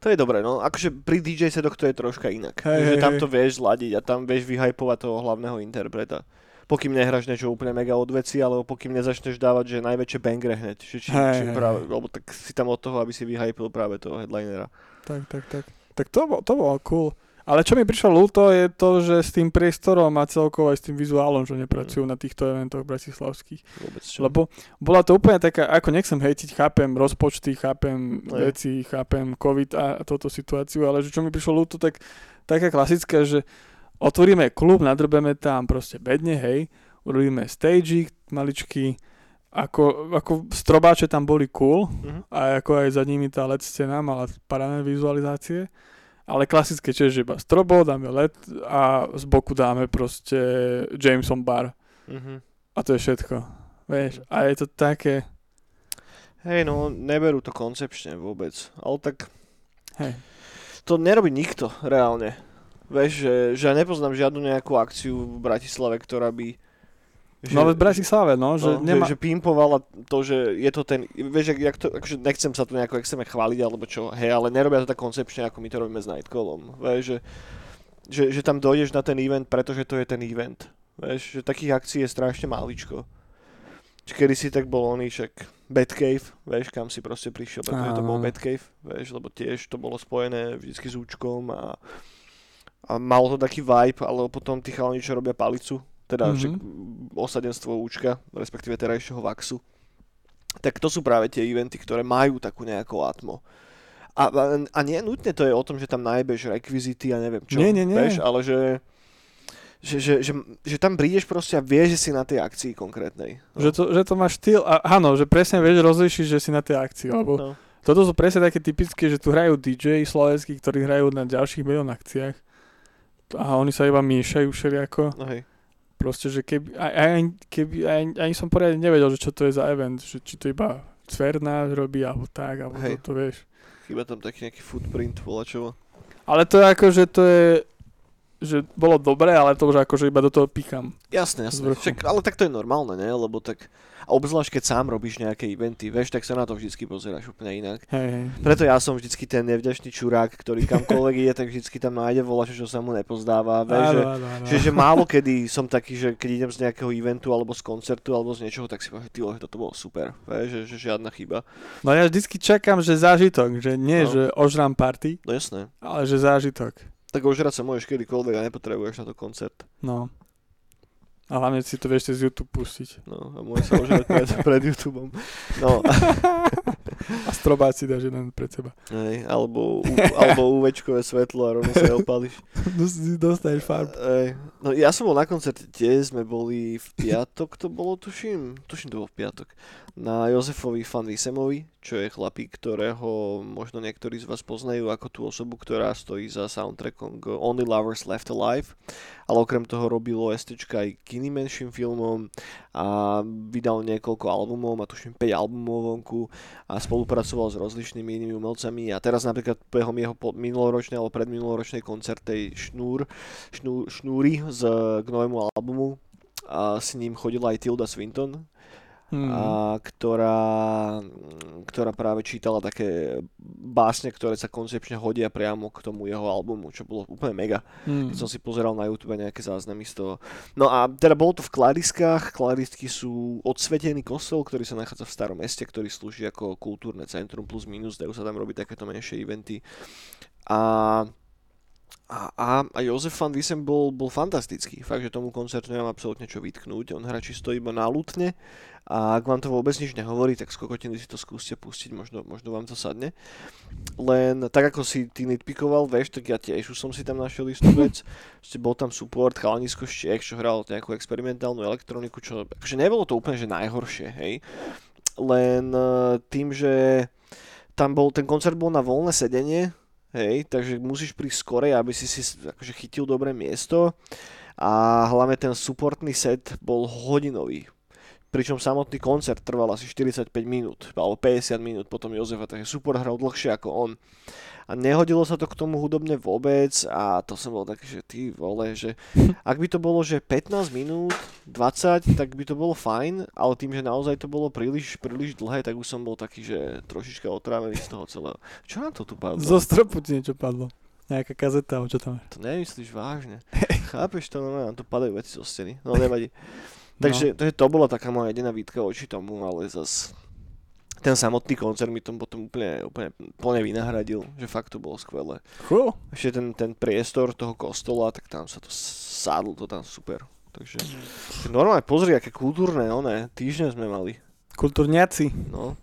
To je dobré, no akože pri DJ sedoch to je troška inak. Hej, že tam to vieš zladiť a tam vieš vyhypovať toho hlavného interpreta. Pokým nehráš niečo úplne mega odveci, alebo pokým nezačneš dávať, že najväčšie bangre hneď. Že či, Hej, či práve, lebo tak si tam od toho, aby si vyhypil práve toho headlinera. Tak, tak, tak. Tak to, bol, to bolo cool. Ale čo mi prišlo ľúto je to, že s tým priestorom a celkovo aj s tým vizuálom, že nepracujú na týchto eventoch bratislavských. Vôbec čo. Lebo bola to úplne taká, ako nechcem hejtiť, chápem rozpočty, chápem Hej. veci, chápem COVID a túto situáciu, ale že čo mi prišlo ľúto, tak taká klasická, že otvoríme klub, nadrbeme tam proste bedne, hej, urobíme stage maličky, ako, ako strobáče tam boli cool, Mhm. a ako aj za nimi tá LED scéna mala parádne vizualizácie. Ale klasické, čiže iba strobo, dáme LED a z boku dáme proste Jameson bar. Mhm. A to je všetko. Vieš, a je to také, Hej, no neberú to koncepčne vôbec. Ale tak hej, to nerobí nikto reálne. Vieš, že, že ja nepoznám žiadnu nejakú akciu v Bratislave, ktorá by... no ale v Bratislave, no, že no, nemá, že, že pimpovala to, že je to ten, vieš, jak, jak to, akože nechcem sa tu nejako extrémne chváliť, alebo čo, hej, ale nerobia to tak koncepčne, ako my to robíme s Nightcallom, vieš, že, že, že tam dojdeš na ten event, pretože to je ten event, vieš, že takých akcií je strašne máličko. Kedy si tak bol oný, však Batcave, vieš, kam si proste prišiel, pretože to bol. Batcave, vieš, lebo tiež to bolo spojené vždycky s účkom a, a malo to taký vibe, ale potom tí chalani, čo robia palicu, teda Mhm. mm-hmm. však osadenstvo účka, respektíve terajšieho Vaxu, tak to sú práve tie eventy, ktoré majú takú nejakú atmo. A, a, a nie nutne to je o tom, že tam najbeš rekvizity a neviem čo, Nie, nie, nie. Vieš, ale že, že, že, že, že tam prídeš proste a vieš, že si na tej akcii konkrétnej. No. že, to, že to má štýl, a áno, že presne vieš rozlišiť, že si na tej akcii, lebo no. toto sú presne také typické, že tu hrajú DJ slovenskí, ktorí hrajú na ďalších milión akciách a oni sa iba miešajú všelijako. no hej. Proste, že keby, aj, aj, keby aj, ani som poriadne nevedel, že čo to je za event, že či to iba Cverná robí, alebo tak, alebo Hej. to, to vieš. Chyba tam taký nejaký footprint, volačovo. Ale to je ako, že to je, že bolo dobré, ale to už akože iba do toho Z jasné. vrchu. Však, ale tak to je normálne, ne? Lebo tak... A obzvlášť, keď sám robíš nejaké eventy, vieš, tak sa na to vždycky pozeráš úplne inak. Hej, hej. Preto ja som vždycky ten nevďačný čurák, ktorý kamkoľvek ide, tak vždycky tam nájde volačo, čo sa mu nepozdáva. Vieš, že, Áno, áno, áno. že, že málo kedy som taký, že keď idem z nejakého eventu alebo z koncertu alebo z niečoho, tak si poviem, ty toto bolo super. Vieš, že, že žiadna chyba. No ja vždycky čakám, že zážitok, že nie, No. že ožrám party, No jasné. ale že zážitok. Tak ožrať sa môžeš kedykoľvek a nepotrebuješ na to koncert. No. A hlavne si to vieš cez YouTube pustiť. No a môžeš sa ožrať pred, pred YouTubeom. No, A strobáť si dáš jeden pred seba. hej, alebo, U, alebo UVčkové svetlo a rovno sa opališ. Si dostaneš farbu. Ej, no ja som bol na koncerte, tiež sme boli v piatok, to bolo tuším, tuším to bol v piatok, na Jozefovi Fan Visemovi, čo je chlapík, ktorého možno niektorí z vás poznajú ako tú osobu, ktorá stojí za soundtrackom k Only Lovers Left Alive, ale okrem toho robil OSTčka aj k iným menším filmom a vydal niekoľko albumov, má tuším 5 albumov vonku a spolupracoval s rozličnými inými umelcami. A teraz napríklad behom jeho minuloročnej alebo predminuloročnej koncertej Šnúr, šnú, Šnúry z, k novému albumu a s ním chodila aj Tilda Swinton, Hmm. a ktorá, ktorá práve čítala také básne, ktoré sa koncepčne hodia priamo k tomu jeho albumu, čo bolo úplne mega. Hmm. Keď som si pozeral na YouTube nejaké záznamy z toho. No a teda bolo to v Klariskách. Klarisky sú odsvetený kostol, ktorý sa nachádza v starom meste, ktorý slúži ako kultúrne centrum plus minus, dajú sa tam robiť takéto menšie eventy. A a, a, a Jozef van Wiesem bol, bol fantastický. Fakt, že tomu koncertu nemám absolútne čo vytknúť. On hrá čisto iba na lutne a ak vám to vôbec nič nehovorí, tak skokotiny si to skúste pustiť, možno, možno vám to sadne. Len tak ako si ty nitpikoval, vieš, tak ja tiež už som si tam našiel istú vec. Že bol tam support chalanisko Čech, čo hral nejakú experimentálnu elektroniku, čo akože nebolo to úplne že najhoršie, hej. Len eh, tým, že tam bol, ten koncert bol na voľné sedenie, hej, takže musíš prísť skorej, aby si si akože chytil dobré miesto a hlavne ten supportný set bol hodinový. Pričom samotný koncert trval asi 45 minút, alebo 50 minút potom Jozefa, takže support hral dlhšie ako on. A nehodilo sa to k tomu hudobne vôbec a to som bol taký, že ty vole, že ak by to bolo, že 15 minút, 20, tak by to bolo fajn, ale tým, že naozaj to bolo príliš, príliš dlhé, tak už som bol taký, že trošička otrávený z toho celého. Čo nám to tu padlo? Zo stropu ti niečo padlo. Nejaká kazeta, čo tam je. To nemyslíš vážne. Chápeš to? No, nám to padajú veci zo steny. No nevadí. Takže to, to bola taká moja jediná výtka voči tomu, ale zas ten samotný koncert mi tom potom úplne, úplne plne vynahradil, že fakt to bolo skvelé. Cool. Ešte ten, ten priestor toho kostola, tak tam sa to sádlo, to tam super. Takže normálne pozri, aké kultúrne oné týždne sme mali. Kultúrniaci. No.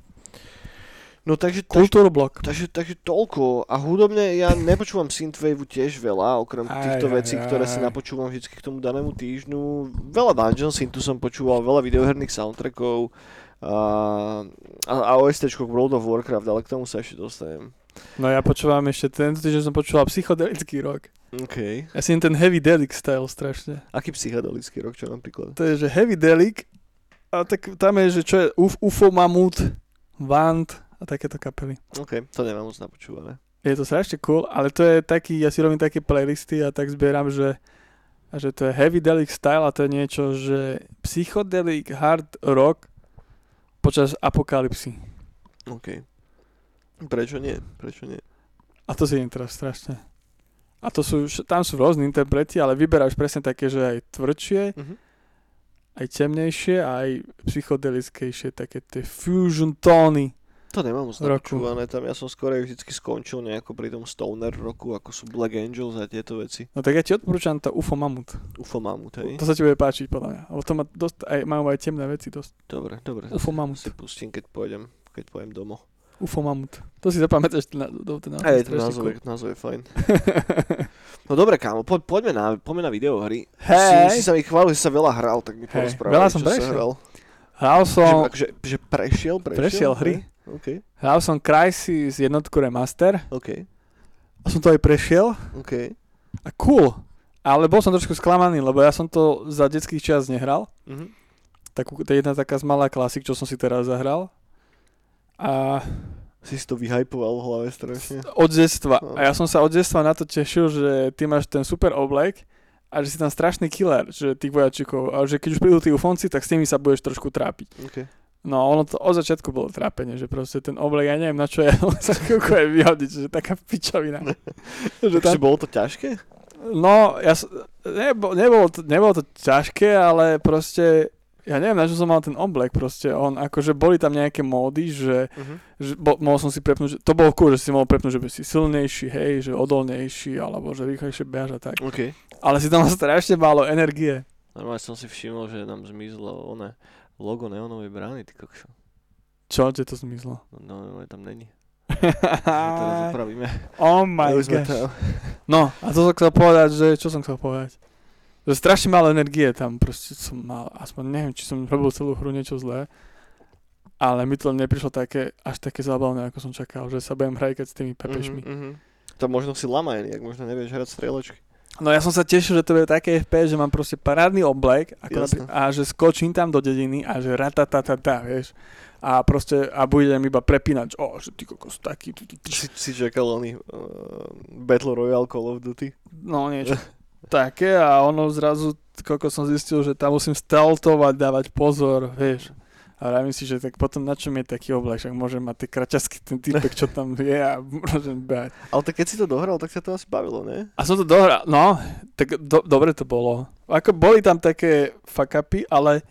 No takže, takže, Kultúrblok. takže, takže toľko. A hudobne ja nepočúvam synthwave tiež veľa, okrem Aj, týchto aj, vecí, ktoré si aj. napočúvam vždy k tomu danému týždňu. Veľa Dungeon Synthu som počúval, veľa videoherných soundtrackov a, a, a OST World of Warcraft, ale k tomu sa ešte dostanem. No ja počúvam ešte tento týždeň som počúval psychodelický rok. OK. Ja si ten heavy delic style strašne. Aký psychedelický rok, čo napríklad? To je, že heavy delic a tak tam je, že čo je Uf, UFO Mamut, Vant a takéto kapely. OK, to nemám moc napočúvané. Je to strašne cool, ale to je taký, ja si robím také playlisty a tak zbieram, že, že to je heavy delic style a to je niečo, že psychodelic hard rock počas apokalipsy. OK. Prečo nie? Prečo nie? A to si idem teraz strašne. A to sú, tam sú rôzne interpreti, ale vyberáš presne také, že aj tvrdšie, Mhm. aj temnejšie, aj psychodelickejšie, také tie fusion tóny. To nemám moc napočúvané, tam ja som skôr vždycky skončil nejako pri tom stoner roku, ako sú Black Angels a tieto veci. No tak ja ti odporúčam to UFO Mamut. UFO Mamut, hej? To sa ti bude páčiť, podľa mňa. Lebo to má dosť, aj, majú aj temné veci dosť. Dobre, dobre. UFO Mamut. Si pustím, keď pôjdem, keď pôjdem domov. UFO Mamut. To si zapamätáš na, do, do, Hej, ten názov, je- názov je fajn. No dobre, kámo, po, poďme, na, poďme na videohry. Hej. Si, si sa mi chválil, že sa veľa hral, tak mi Hej, porozprávaj, veľa som čo sa prešiel. hral. Hral Že, som, akože, že prešiel, prešiel? Prešiel hry. Hej, OK, hral som Crysis jednotku remaster OK, a som to aj prešiel OK. a cool. Ale bol som trošku sklamaný, lebo ja som to za detských čas nehral. Mhm. Takú, to je jedna taká z malá klasik, čo som si teraz zahral. A Si si to vyhypoval v hlave strašne. od detstva. No. A ja som sa od detstva na to tešil, že ty máš ten super oblek a že si tam strašný killer, že tých vojačikov. A že keď už prídu tí ufonci, tak s nimi sa budeš trošku trápiť. OK. No ono to od začiatku bolo trápenie, že proste ten oblek, ja neviem na čo je, len sa kúkuje vyhodiť, že taká pičovina. že tam, bolo to ťažké? no, ja, nebo, nebolo, to, nebolo to ťažké, ale proste, ja neviem na čo som mal ten oblek, proste on, akože boli tam nejaké módy, že, Mhm. že bo, mohol som si prepnúť, že, to bolo cool, že si mohol prepnúť, že by si silnejší, hej, že odolnejší, alebo že rýchlejšie behaš a tak. OK. Ale si tam mal strašne málo energie. Normálne som si všimol, že nám zmizlo one logo neonovej brány, ty kokšo. Čo, kde to zmizlo? No, no, tam není. Teraz opravíme. oh my gosh. No, a to som chcel povedať, že, čo som chcel povedať? Že strašne málo energie tam, proste som mal, aspoň neviem, či som robil celú hru niečo zlé, ale mi to neprišlo také, až také zábavné, ako som čakal, že sa budem hrajkať s tými pepešmi. Mhm, mhm. To možno si lamajný, ak možno nevieš hrať strieľačky. No ja som sa tešil, že to bude také FPS, že mám proste parádny oblek ako Jasné. napri- a že skočím tam do dediny a že ratatatata, vieš. A proste, a budem iba prepínať, že, o, že ty kokos, taký, ty, ty, ty. Si, si čakal oný uh, Battle Royale Call of Duty? no niečo. také a ono zrazu, koľko som zistil, že tam musím steltovať, dávať pozor, vieš. A vravím si, že tak potom na čom je taký oblak, však môžem mať tie kraťasky, ten typek, čo tam je a môžem behať. Ale tak keď si to dohral, tak sa to asi bavilo, ne? A som to dohral, no, tak do, dobre to bolo. Ako boli tam také fuck upy, ale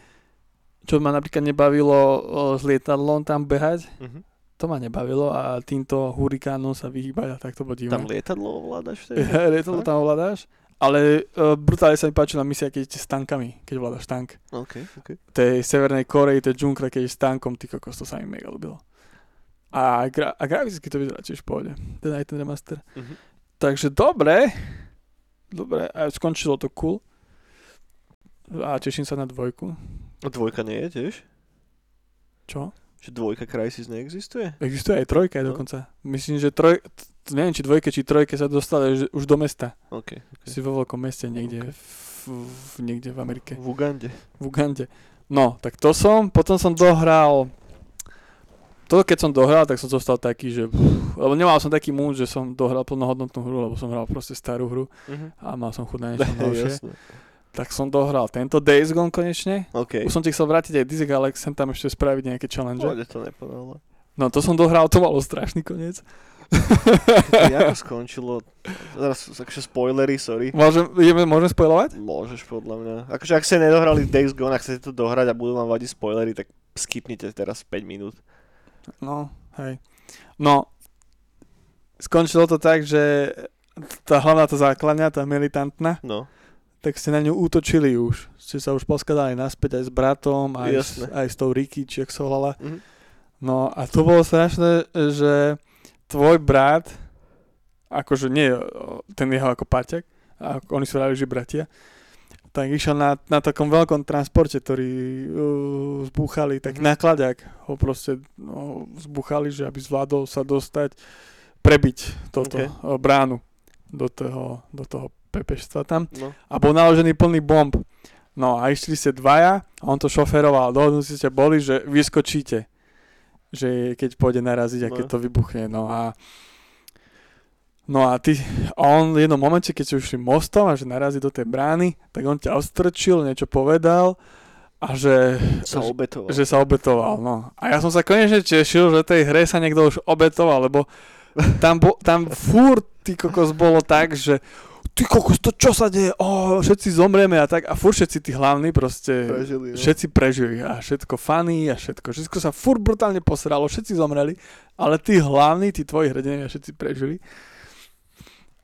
čo ma napríklad nebavilo o, s lietadlom tam behať, Mhm. to ma nebavilo a týmto hurikánom sa vyhýbať a tak to bolo Tam lietadlo ovládaš vtedy? Lietadlo tam ovládáš, ale uh, brutálne sa mi páčila misia, keď s tankami, keď ovládaš tank. OK, OK. tej Severnej Korei, tej džunkle, keď s tankom, ty kokos, to sa mi mega ľúbilo. A, gra- a graficky to vyzerá tiež v pohode, ten aj ten remaster. Mhm. Takže dobre, dobre, a skončilo to cool. A teším sa na dvojku. A dvojka nie je tiež? Čo? Že dvojka Crysis neexistuje? Existuje aj trojka No. dokonca. Myslím, že troj, neviem, či dvojke, či trojke sa dostali už do mesta. OK. Si vo veľkom meste niekde, Ok. v, v, niekde v Amerike. V Ugande. v Ugande. No, tak to som, potom som dohral, to keď som dohral, tak som zostal taký, že, pff, lebo nemal som taký mood, že som dohral plnohodnotnú hru, lebo som hral proste starú hru Mhm. a mal som chuť na niečo novšie. Tak som dohral tento Days Gone konečne. OK. Už som ti chcel vrátiť aj Dizek, ale chcem tam ešte spraviť nejaké challenge. Pôjde to nepovedala. No to som dohral, to malo strašný koniec. Ako skončilo? Teraz akože spoilery, sorry. Môžem, ideme, môžem spojovať? Môžeš podľa mňa. Akože ak ste nedohrali Days Gone a chcete to dohrať a budú vám vadiť spoilery, tak skipnite teraz 5 minút. No, hej. No, skončilo to tak, že tá hlavná tá základňa, tá militantná, No. tak ste na ňu útočili už. Ste sa už poskladali naspäť aj s bratom, aj, s, Jasné. aj s tou Ricky, či jak sa volala. Mhm. No a to bolo strašné, že tvoj brat, akože nie ten jeho ako Paťak, a oni sú rali, že bratia, tak išiel na, na takom veľkom transporte, ktorý uh, zbúchali, tak Mhm. nákladák ho proste no, zbúchali, že aby zvládol sa dostať, prebiť toto Ok. okay. bránu do toho, do toho pepešstva tam No. a bol naložený plný bomb. No a išli ste dvaja a on to šoferoval. Dohodnutí ste boli, že vyskočíte. Že keď pôjde naraziť a No. keď to vybuchne. No a No a ty, a on v jednom momente, keď ste ušli mostom a že narazí do tej brány, tak on ťa ostrčil, niečo povedal a že, Sa obetoval. že sa obetoval. No. A ja som sa konečne tešil, že tej hre sa niekto už obetoval, lebo tam, bo, tam furt ty kokos bolo tak, že ty kokos, to čo sa deje? O, všetci zomrieme a tak. A furt všetci tí hlavní proste, Prežili, no. všetci prežili a všetko funny a všetko. Všetko sa furt brutálne posralo, všetci zomreli, ale tí hlavní, tí tvoji hrdinovia všetci prežili.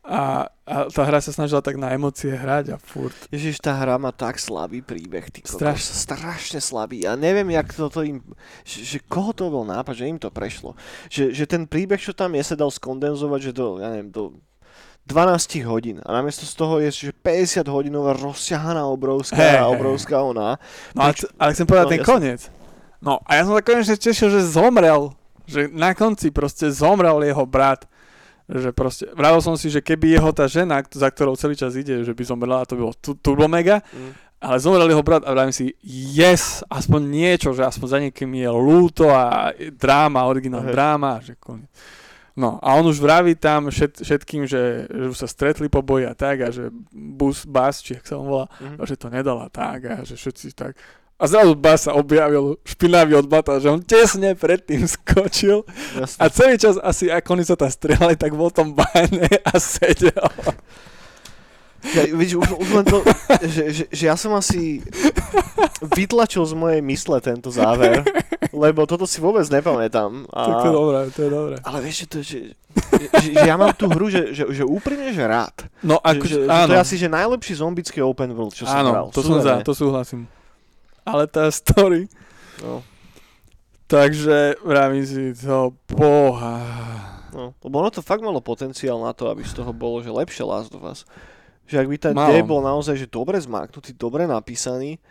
A, a tá hra sa snažila tak na emócie hrať a furt. Ježiš, tá hra má tak slabý príbeh, ty kokos. Straš- Strašne slabý. A neviem, jak toto im... Že, že koho to bol nápad, že im to prešlo. Že, že ten príbeh, čo tam je, sa dal skondenzovať, že do, ja neviem, do 12 hodín. A namiesto z toho je, že 50 hodinová rozťahaná obrovská, hej, obrovská ona. No ale, Prečo- ale chcem povedať No, ten jasne. koniec. No a ja som sa konečne tešil, že zomrel. Že na konci proste zomrel jeho brat. Že proste, vravil som si, že keby jeho tá žena, za ktorou celý čas ide, že by zomrela, to bolo tu- turbo mega, Mm. ale zomrel jeho brat a vravím si, yes, aspoň niečo, že aspoň za niekým je lúto a dráma, originál Hej. dráma, že koniec. No a on už vraví tam všet, všetkým, že, že už sa stretli po boji a tak a že bus, bus, či jak sa on volá, Mhm. a že to nedala tak a že všetci tak. A zrazu Bas sa objavil špinavý od bata, že on tesne predtým skočil Jasne. a celý čas asi ako oni sa tam strelali, tak bol v tom báne a sedel. Ja, vidíš, už, už len to, že, že, že ja som asi vytlačil z mojej mysle tento záver, lebo toto si vôbec nepamätám. A, Tak to je dobré, to je dobré. ale vieš, že, to, že, že, že ja mám tú hru, že, že, že úprimne, že rád. No ako, že, že áno, to je asi že najlepší zombický open world, čo som hral. áno, to som za, to súhlasím. Ale tá story, No, takže vravím si to, boha. no, lebo ono to fakt malo potenciál na to, aby z toho bolo, že lepšie Last of Us. Že ak by ten Malo. day bol naozaj že dobre zmáknutý, dobre napísaný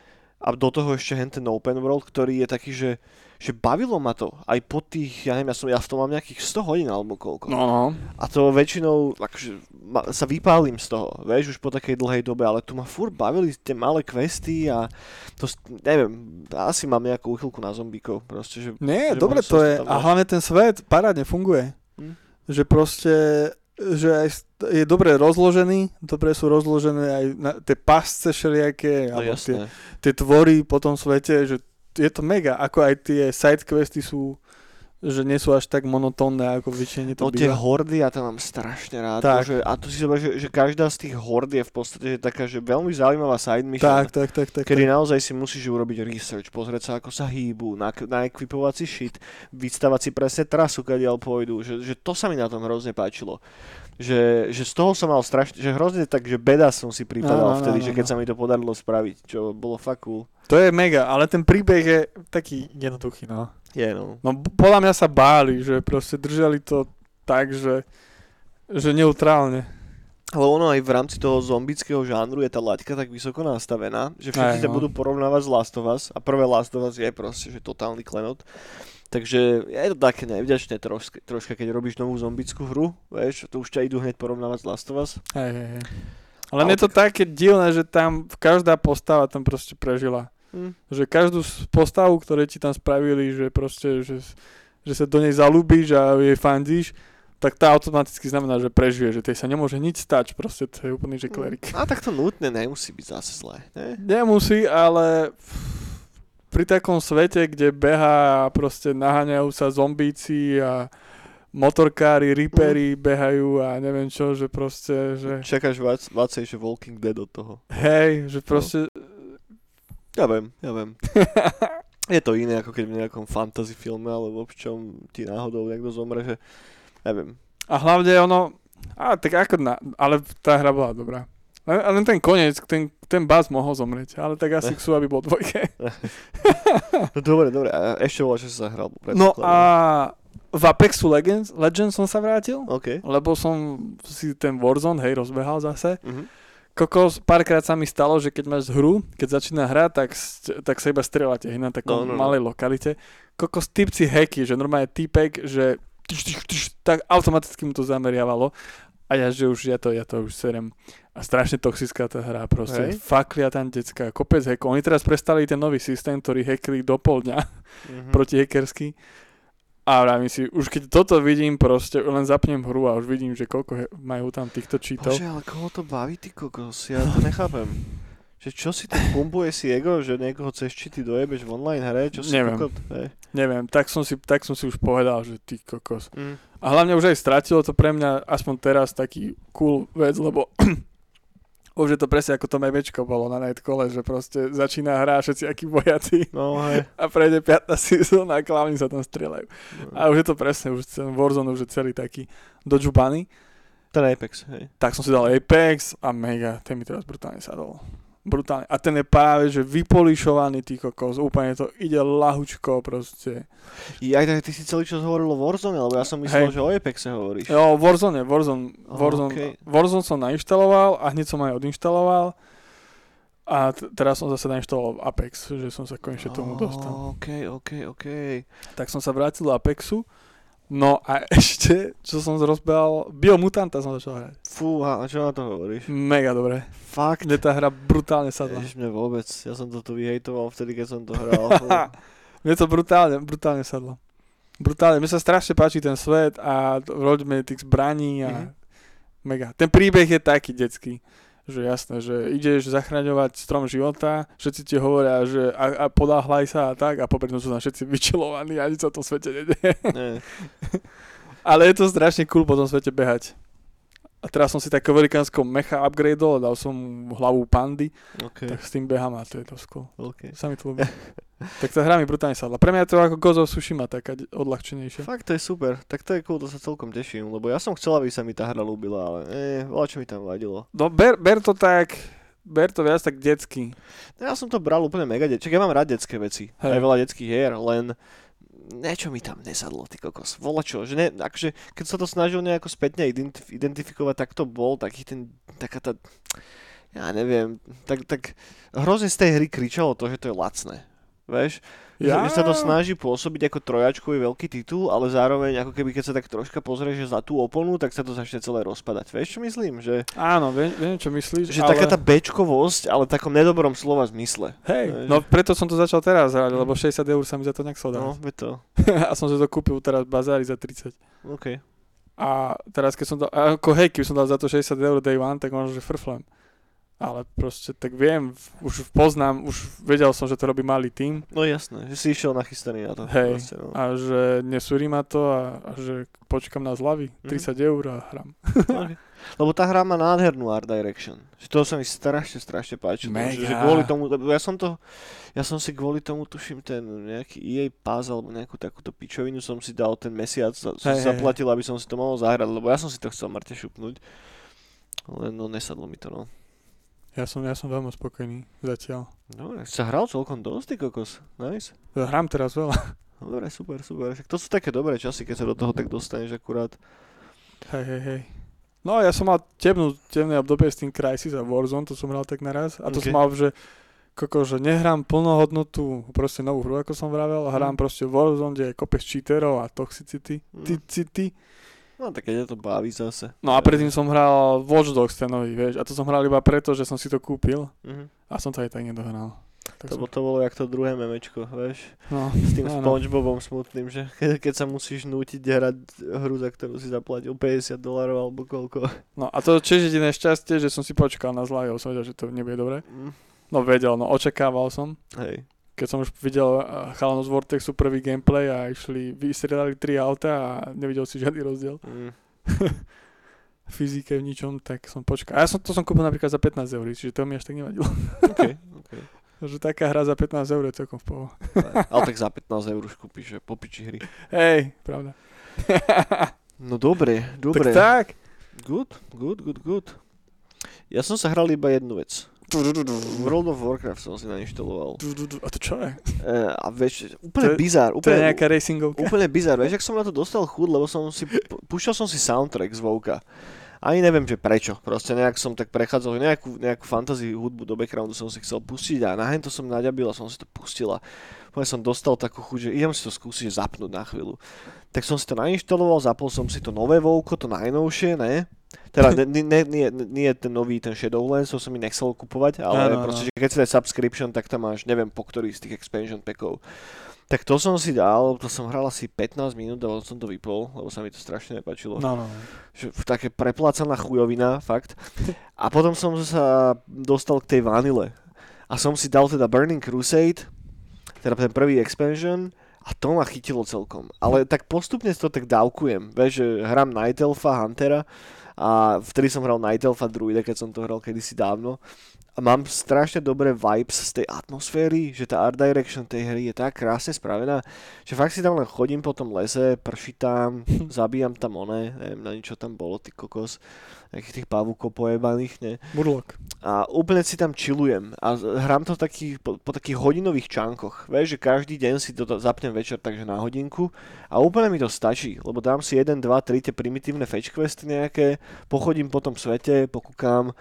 a do toho ešte hen ten open world, ktorý je taký, že, že bavilo ma to aj po tých, ja neviem, ja, som, ja v tom mám nejakých 100 hodín alebo koľko. No, no. A to väčšinou akože, ma, sa vypálim z toho, vieš, už po takej dlhej dobe, ale tu ma furt bavili tie malé questy a to, neviem, asi mám nejakú úchylku na zombíkov, proste, že Nie, Že dobre to je. A hlavne ten svet parádne funguje. Hm. Že proste že aj je dobre rozložený, dobre sú rozložené aj na, tie pasce všelijaké, No alebo tie, jasné. tie tvory po tom svete, že je to mega, ako aj tie sidequesty sú, že nie sú až tak monotónne, ako väčšine to No tie býva. hordy ja tam mám strašne rád. Tak. Že, a tu si zober, že, že každá z tých hord je v podstate že taká, že veľmi zaujímavá side mission. Tak, tak, tak, tak. Kedy tak. naozaj si musíš urobiť research, pozrieť sa, ako sa hýbu, na, naekvipovať si shit, vystavať si presne trasu, kadiaľ pôjdu, že, že to sa mi na tom hrozne páčilo. Že, že z toho som mal strašne, že hrozne tak, že beda som si pripadal Áno, áno, vtedy, áno, že keď áno. sa mi to podarilo spraviť, čo bolo fakt cool. To je mega, ale ten príbeh je taký jednoduchý, no. Je, no. No podľa mňa sa báli, že proste držali to tak, že, že neutrálne. Ale ono aj v rámci toho zombického žánru je tá laťka tak vysoko nastavená, že všetci Aj, sa no. budú porovnávať s Last of Us a prvé Last of Us je proste, že totálny klenot. Takže je to také nevďačné troška, troška, keď robíš novú zombickú hru, vieš, to už ťa idú hneď porovnávať s Last of Us. Hej, hej, hej. Ale je to také divné, že tam každá postava tam proste prežila. Hm. Že každú postavu, ktoré ti tam spravili, že proste, že, že sa do nej zalúbíš a jej fandíš, tak tá automaticky znamená, že prežije, že tej sa nemôže nič stať, proste to je úplný, že klerik. A tak to nutne nemusí byť zase zlé, ne? Nemusí, ale pri takom svete, kde beha a proste naháňajú sa zombíci a motorkári, ripery behajú a neviem čo, že proste, že Čakáš viac, viacej, že Walking Dead od toho. hej, že proste Ja viem, ja viem. Je to iné, ako keď v nejakom fantasy filme, alebo v čom ti náhodou niekto zomre, že neviem. A hlavne ono, a tak ako na, ale tá hra bola dobrá. Len, len ten koniec, ten, ten Buzz mohol zomrieť, ale tak asi chcú, aby bol dvojke. No dobre, dobre, a ešte bolo, že sa hral. No a v Apexu Legends, Legends som sa vrátil, OK. lebo som si ten Warzone, hej, rozbehal zase. Mhm. Kokos, párkrát sa mi stalo, že keď máš hru, keď začína hra, tak, tak sa iba strieľate na takom No, no, no. malej lokalite. Kokos, typci hacky, že normálne typek, že tyš, tyš, tyš, tak automaticky mu to zameriavalo. A ja, že už ja to, ja to už serem. A strašne toxická tá hra, proste. Hej. Faklia tam decka, kopec hackov. Oni teraz prestali ten nový systém, ktorý hackli do pol dňa, Mhm. proti hackersky. A vravím si, už keď toto vidím, proste len zapnem hru a už vidím, že koľko he- majú tam týchto cheatov. Bože, ale koho to baví, ty kokos? Ja to nechápem. Že čo si to pumpuje si ego, že niekoho cez cheaty dojebeš v online hre? Čo si Neviem. kokot? Hej. Neviem, tak som, si, tak som si už povedal, že ty kokos. Mm. A hlavne už aj stratilo to pre mňa aspoň teraz taký cool vec, lebo už je to presne ako to memečko bolo na Nightcole, že proste začína hra všetci akí vojaci No hej. a prejde 5. sezóna a klavni sa tam strieľajú. No. A už je to presne, už ten Warzone už je celý taký dožubaný. Ten Apex, hej. Tak som si dal Apex a mega, ten mi teraz brutálne sadol. Brutálne. A ten je práve, že vypolišovaný ty kokos, úplne to ide lahučko proste. Aj tak ty si celý čas hovoril o Warzone, lebo ja som myslel, Hej. že o Apexe hovoríš. Jo, Warzone, Warzone, Oh, Warzone, okej. Warzone som nainštaloval a hneď som aj odinštaloval. A t- teraz som zase nainštaloval Apex, že som sa konečne tomu dostal. OK, OK, OK. Tak som sa vrátil do Apexu. No a ešte, čo som rozbehal, Biomutanta som začal hrať. Fúha, a čo na to hovoríš? Mega dobre. Fakt? Mne tá hra brutálne sadla. Ježiš, mne vôbec. Ja som to tu vyhejtoval vtedy, keď som to hral. Mne to brutálne, brutálne sadlo. Brutálne. Mne sa strašne páči ten svet a roďme tých zbraní a Mhm. mega. Ten príbeh je taký detský. Že jasné, že ideš zachraňovať strom života, všetci ti hovoria, že a, a podáhľaj sa a tak a popri tom sú tam všetci vyčelovaní a nič sa v tom svete nedieje. Nie. Ale je to strašne cool po tom svete behať. A teraz som si takého velikánskou mecha upgradeol, dal som hlavu pandy, OK, tak s tým behám a to je dosť cool. OK. Sa mi to ľúbi. tak tá hra mi brutálne sadla. Pre mňa je to ako of Tsushima, taká odľahčenejšia. Fakt, to je super. Tak to je cool, to sa celkom teším, lebo ja som chcel, aby sa mi tá hra ľúbila, ale eh, veľa čo mi tam vadilo. No ber, ber to tak, ber to viac tak detsky. No, ja som to bral úplne mega, de- čak ja mám rád detské veci, Hej. aj veľa detských hier, len niečo mi tam nesadlo, ty kokos. Vola čo, že ne, akože, keď sa to snažil nejako spätne identif- identifikovať, tak to bol taký ten, taká tá, ja neviem, tak, tak hrozne z tej hry kričalo to, že to je lacné. Vieš? Ja... Že, že sa to snaží pôsobiť ako trojačkový veľký titul, ale zároveň ako keby keď sa tak troška pozrieš za tú oponu, tak sa to začne celé rozpadať. Vieš čo myslím? Že, Áno, viem, viem čo myslíš, že ale... taká tá bečkovosť, ale v takom nedobrom slova zmysle. Hej, Hej. no preto som to začal teraz hrať, lebo 60 eur sa mi za to No, dať. je to. a som si to kúpil teraz v bazári za 30. OK. A teraz keď som dal, ako hej, keby som dal za to 60 eur day one, tak možno, že frflem. Ale proste tak viem, už poznám, už vedel som, že to robí malý tým. No jasné, že si išiel nachystaný na to. Hej. Proste, no. A že nesúri ma to a, a že počkam na zľavy, Mhm. 30 eur a hram. Okay. Lebo tá hra má nádhernú art direction. Že to sa mi strašne, strašne páčilo. Že, že Mega. kvôli tomu, lebo ja som to, ja som si kvôli tomu tuším ten nejaký EA Pass alebo nejakú takúto pičovinu som si dal ten mesiac, som hej, zaplatil, aby som si to mohol zahrať, lebo ja som si to chcel mŕte šupnúť. Len no nesadlo mi to no. Ja som, ja som veľmi spokojný zatiaľ. Dobre, si sa hral celkom dosť, ty kokos. Nice. Hrám teraz veľa. Dobre, super, super. Však to sú také dobré časy, keď sa do toho tak dostaneš akurát. Hej, hej, hej. No ja som mal temnú, temné obdobie s tým Crysis a Warzone, to som hral tak naraz. A to Ok. som mal, že koko, že nehrám plnohodnotú, proste novú hru, ako som vravel, a hrám Mm. proste Warzone, kde je kopec cheaterov a toxicity. Mm. Ty, ty, ty. No tak keď ťa to baví zase. No a predtým som hral Watch Dogs ten nový, vieš, a to som hral iba preto, že som si to kúpil Mhm. a som to aj tak nedohral. Tak To, som, to bolo jak to druhé memečko, vieš. no, S tým áno. Spongebobom smutným, že keď, keď sa musíš nútiť hrať hru, za ktorú si zaplatil 50 dolarov alebo koľko. no a to tiež jediné šťastie, že som si počkal na zlaj, som vedel, že to nebude dobre. Mm, No vedel, no očakával som. Hej. Keď som už videl uh, chalanov z Vortexu prvý gameplay a išli, vystrelali tri auta a nevidel si žiadny rozdiel Mm. v fyzike, v ničom, tak som počkal. A ja som, to som kúpil napríklad za 15 eur, čiže to mi až tak nevadilo. Okay, okay. že taká hra za 15 eur je celkom v poho. Ale tak za 15 eur už kúpiš, že popiči hry. Hej, pravda. No dobre, dobre. Tak tak. Good, good, good, good. Ja som sa hral iba jednu vec. World of Warcraft som si nainštaloval. A to čo je? E, a vieš, úplne To je- bizár. To je Úplne, nejaká racingovka? Úplne bizar, vieš, ak som na to dostal chud, lebo som si, púšťal som si soundtrack z Vouka. Ani neviem, že prečo. Proste nejak som tak prechádzal, nejakú, nejakú fantasy hudbu do backgroundu som si chcel pustiť a na to som naďabil a som si to pustila. Potom som dostal takú chuť, že idem si to skúsiť zapnúť na chvíľu. Tak som si to nainštaloval, zapol som si to nové Vouko, to najnovšie, ne? Teda nie, nie, nie, nie ten nový, ten Shadowlands, to som mi nechcel kupovať, ale Áno, áno. proste, že keď si dáš subscription, tak tam máš, neviem po ktorý z tých expansion packov. Tak to som si dal, to som hral asi 15 minút a som to vypol, lebo sa mi to strašne nepačilo. No, no, no. Že také preplácaná chujovina, fakt. A potom som sa dostal k tej vanile. A som si dal teda Burning Crusade, teda ten prvý expansion, a to ma chytilo celkom. Ale tak postupne to tak dávkujem. Vieš, že hrám Night Elfa, Huntera a vtedy som hral Night Elfa druida, keď som to hral kedysi dávno. A mám strašne dobré vibes z tej atmosféry, že tá art direction tej hry je tak krásne spravená, že fakt si tam len chodím po tom lese, prší tam, zabíjam tam one, neviem na ničo tam bolo, ty kokos, nejakých tých pavúkov pojebaných, ne? Murloc. A úplne si tam chillujem a hrám to v takých, po, po takých hodinových čánkoch. Vieš, že každý deň si to zapnem večer takže na hodinku a úplne mi to stačí, lebo dám si 1, 2, 3 tie primitívne fetch questy nejaké, pochodím po tom svete, pokúkam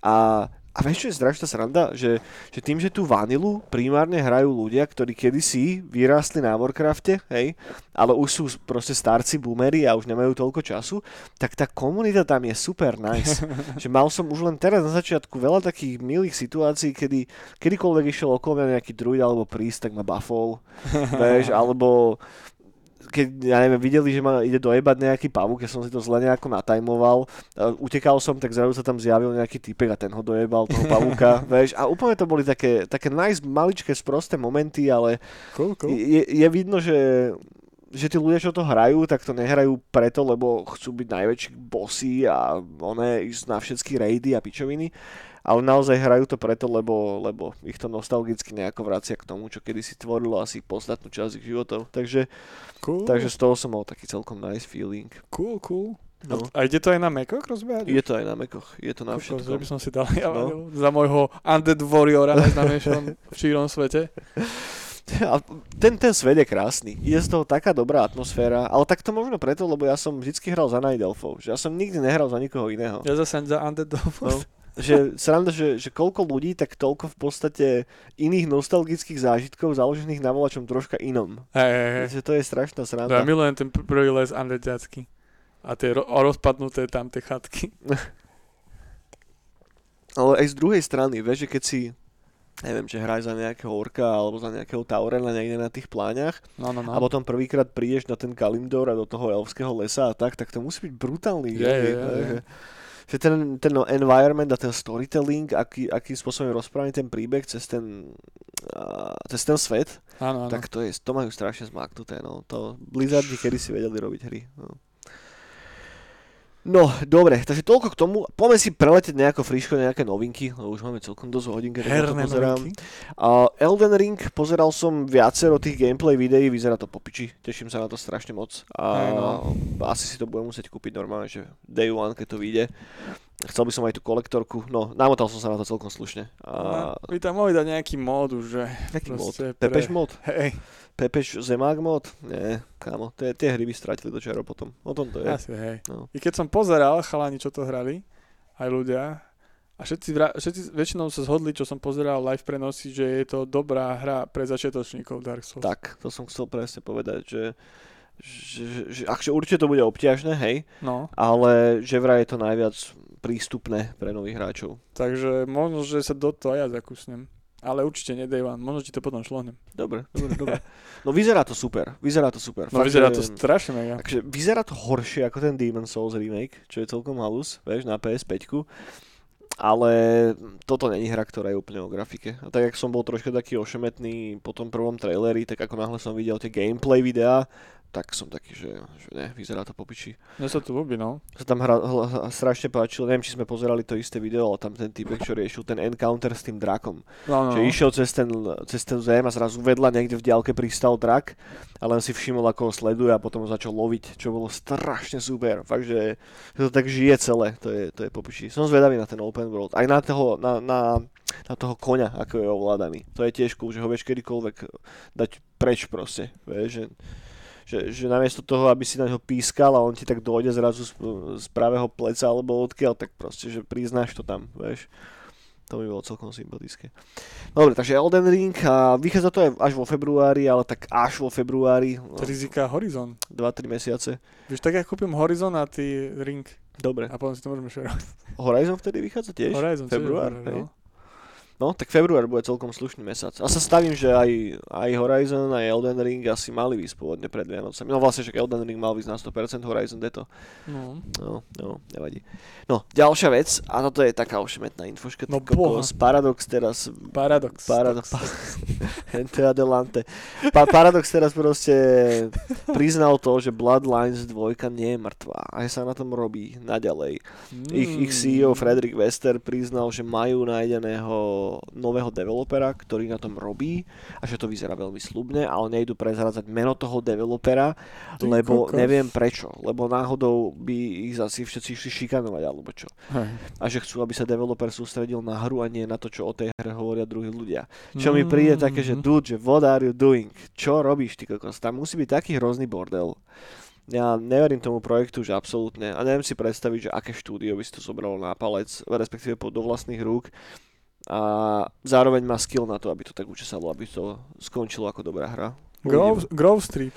a a vieš, čo je strašná sranda? Že, že tým, že tú vanilu primárne hrajú ľudia, ktorí kedysi vyrástli na Warcrafte, hej, ale už sú proste starci, boomery a už nemajú toľko času, tak tá komunita tam je super nice. že mal som už len teraz na začiatku veľa takých milých situácií, kedy kedykoľvek išiel okolo mňa nejaký druid alebo prísť, tak ma buffol, vieš, alebo keď, ja neviem, videli, že ma ide dojebať nejaký pavúk, ja som si to zle nejako natajmoval, a utekal som, tak zrazu sa tam zjavil nejaký typek a ten ho dojebal, toho pavúka, vieš, a úplne to boli také, také nice, maličké, sprosté momenty, ale Cool, cool. je, je vidno, že že tí ľudia, čo to hrajú, tak to nehrajú preto, lebo chcú byť najväčší bossy a one ísť na všetky raidy a pičoviny, ale naozaj hrajú to preto, lebo, lebo ich to nostalgicky nejako vracia k tomu, čo kedysi tvorilo asi podstatnú časť ich životov. Takže, Cool, takže z toho som mal taký celkom nice feeling. cool, cool. No. A ide to aj na Macoch rozbehať? Je to aj na Mekoch, je to na Kokos, že by som si dal ja No. za môjho Undead Warriora najznámejšom v šírom svete. A ten, ten svet je krásny. Je z toho taká dobrá atmosféra, ale tak to možno preto, lebo ja som vždycky hral za Night Elfov, že ja som nikdy nehral za nikoho iného. Ja zase za Undead No, že sranda, že, že koľko ľudí, tak toľko v podstate iných nostalgických zážitkov založených na volačom troška inom. Hej, hej, hej. Že to je strašná No ja sranda. milujem ten pr- prvý les Undeadiacky. A tie ro- rozpadnuté tam tie chatky. Ale aj z druhej strany, vieš, že keď si neviem, že hraj za nejakého orka alebo za nejakého taurena niekde na tých pláňach No, no, no. a potom prvýkrát prídeš na ten Kalimdor a do toho elfského lesa a tak, tak to musí byť brutálny. Je, je, je, je. Že ten, ten environment a ten storytelling, aký, akým spôsobom rozprávaný ten príbeh cez ten, uh, cez ten svet, Áno, áno. tak to, je, to majú strašne zmaknuté. No. To Blizzardi kedy si vedeli robiť hry. No. No, dobre, takže toľko k tomu. Poďme si preletieť nejako friško, nejaké novinky, lebo už máme celkom dosť hodín, keď to pozerám. novinky. A Elden Ring, pozeral som viacero tých gameplay videí, vyzerá to popiči, teším sa na to strašne moc. No. asi si to budem musieť kúpiť normálne, že day one, keď to vyjde. Chcel by som aj tú kolektorku, no namotal som sa na to celkom slušne. A No, Vy tam mohli dať nejaký mód už, že... Aký mod? proste Pepeš pre- mod? Hej, Pepeš Zemák mod? Nie, kámo, tie, tie hry by stratili do čaro potom. O tom to je. asi hej. No. I keď som pozeral chalani, čo to hrali, aj ľudia, a všetci, vra- všetci väčšinou sa zhodli, čo som pozeral live prenosy, že je to dobrá hra pre začiatočníkov Dark Souls. Tak, to som chcel presne povedať, že, že, že, že akže určite to bude obťažné, hej, No, ale že vraj je to najviac prístupné pre nových hráčov. takže možno, že sa do toho aj ja zakusnem. Ale určite nie day one, možno ti to potom šlohnem. Dobre, dobre, dobre. No vyzerá to super, vyzerá to super. No Fakt, vyzerá to strašne mega. Takže vyzerá to horšie ako ten Demon Souls remake, čo je celkom halus, vieš, na PS5. Ale toto není hra, ktorá je úplne o grafike. A tak, jak som bol troška taký ošemetný po tom prvom traileri, tak ako náhle som videl tie gameplay videá, tak som taký, že, že ne, vyzerá to popiči. Mne sa to ľúbi, no. Sa tam hra, hla, strašne páčilo, neviem, či sme pozerali to isté video, ale tam ten typek, čo riešil ten encounter s tým drakom. No, no, Že no. išiel cez ten, cez ten zem a zrazu vedľa niekde v diálke pristal drak a len si všimol, ako ho sleduje a potom ho začal loviť, čo bolo strašne super. Fakt, že, že to tak žije celé, to je, to je popiči. Som zvedavý na ten open world. Aj na toho, na, na, na toho koňa, ako je ovládaný. To je tiež cool, že ho vieš kedykoľvek dať preč proste. Vieš, že, že, že namiesto toho, aby si na neho pískal a on ti tak dojde zrazu z, z pravého pleca alebo odkiaľ, tak proste, že priznáš to tam, vieš. To by bolo celkom sympatické. Dobre, takže Elden Ring a vychádza to aj až vo februári, ale tak až vo februári, no, Rizika Horizon. 2-3 mesiace. Vieš, tak ja kúpim Horizon a ty Ring. Dobre. A potom si to môžeme šerovať. Horizon vtedy vychádza tiež? Horizon, Február, tiež, no. No, tak február bude celkom slušný mesiac. A sa stavím, že aj, aj Horizon, aj Elden Ring asi mali výsť pôvodne pred Vianocami. No vlastne, že Elden Ring mal výsť na 100%, Horizon je to. No. No, no, nevadí. No, ďalšia vec, a toto je taká ošemetná infoška, No kokos, Paradox teraz Paradox. Paradox. Ente adelante. Pa- Paradox teraz proste priznal to, že Bloodlines 2 nie je mŕtva a že sa na tom robí naďalej. Mm. Ich, ich CEO Frederick Wester priznal, že majú nájdeného nového developera, ktorý na tom robí a že to vyzerá veľmi slubne, ale nejdu prezradzať meno toho developera, Ty lebo kokos. neviem prečo, lebo náhodou by ich zasi všetci išli šikanovať alebo čo. Hej. A že chcú, aby sa developer sústredil na hru a nie na to, čo o tej hre hovoria druhí ľudia. Čo mi príde také, že dude, že what are you doing? Čo robíš, ty kokos? Tam musí byť taký hrozný bordel. Ja neverím tomu projektu, že absolútne. A neviem si predstaviť, že aké štúdio by si to zobralo na palec, respektíve pod do vlastných rúk. A zároveň má skill na to, aby to tak učesalo, aby to skončilo ako dobrá hra. Grove. Grove Street.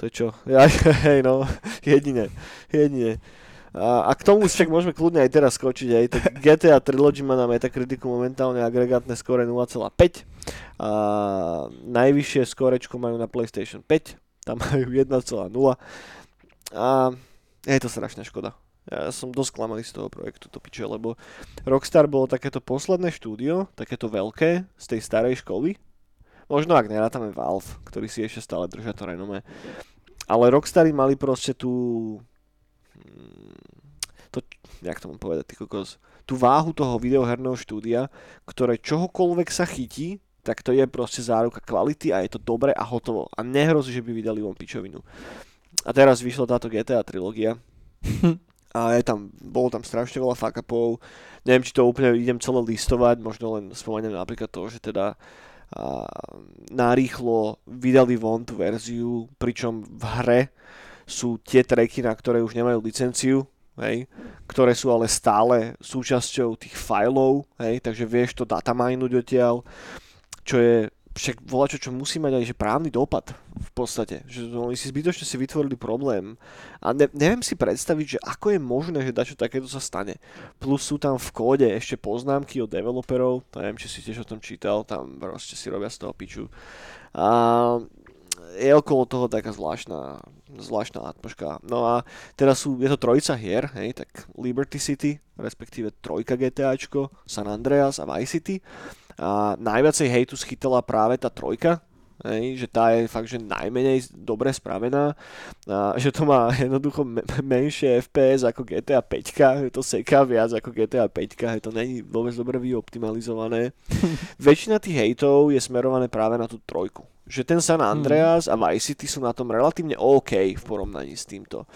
To je čo? Ja, hej no, jedine, jedine. A, a k tomu však môžeme kľudne aj teraz skočiť. Aj. Tak GTA Trilogy má na Metacriticu momentálne agregátne skóre 0,5 a najvyššie skórečko majú na PlayStation 5, tam majú 1,0 a je to strašná škoda. Ja som dosť klamaný z toho projektu, to piče, lebo Rockstar bolo takéto posledné štúdio, takéto veľké, z tej starej školy. Možno ak nerátame Valve, ktorý si ešte stále držia to renome. Ale Rockstary mali proste tú... mm, To, jak to mám povedať, ty kokos, tú váhu toho videoherného štúdia, ktoré čohokoľvek sa chytí, tak to je proste záruka kvality a je to dobre a hotovo. A nehrozí, že by vydali von pičovinu. A teraz vyšla táto GTA trilógia a je tam, bolo tam strašne veľa fuck upov. Neviem, či to úplne idem celé listovať, možno len spomeniem napríklad to, že teda a, narýchlo vydali von tú verziu, pričom v hre sú tie tracky, na ktoré už nemajú licenciu, hej, ktoré sú ale stále súčasťou tých fileov, hej, takže vieš to dataminúť odtiaľ, čo je však volá čo, musí mať aj že právny dopad v podstate. Že oni si zbytočne si vytvorili problém. A ne, neviem si predstaviť, že ako je možné, že dačo takéto sa stane. Plus sú tam v kóde ešte poznámky od developerov, to neviem, či si tiež o tom čítal, tam proste si robia z toho piču. A je okolo toho taká zvláštna, zvláštna atmoška. No a teraz sú, je to trojica hier, hej, tak Liberty City, respektíve trojka GTAčko, San Andreas a Vice City. A najviacej hejtu schytala práve tá trojka, Hej, že tá je fakt, že najmenej dobre spravená, a že to má jednoducho me- menšie FPS ako GTA 5, že to seká viac ako GTA 5, že to není vôbec dobre vyoptimalizované. Väčšina tých hejtov je smerované práve na tú trojku. Že ten San Andreas a Vice City sú na tom relatívne OK v porovnaní s týmto.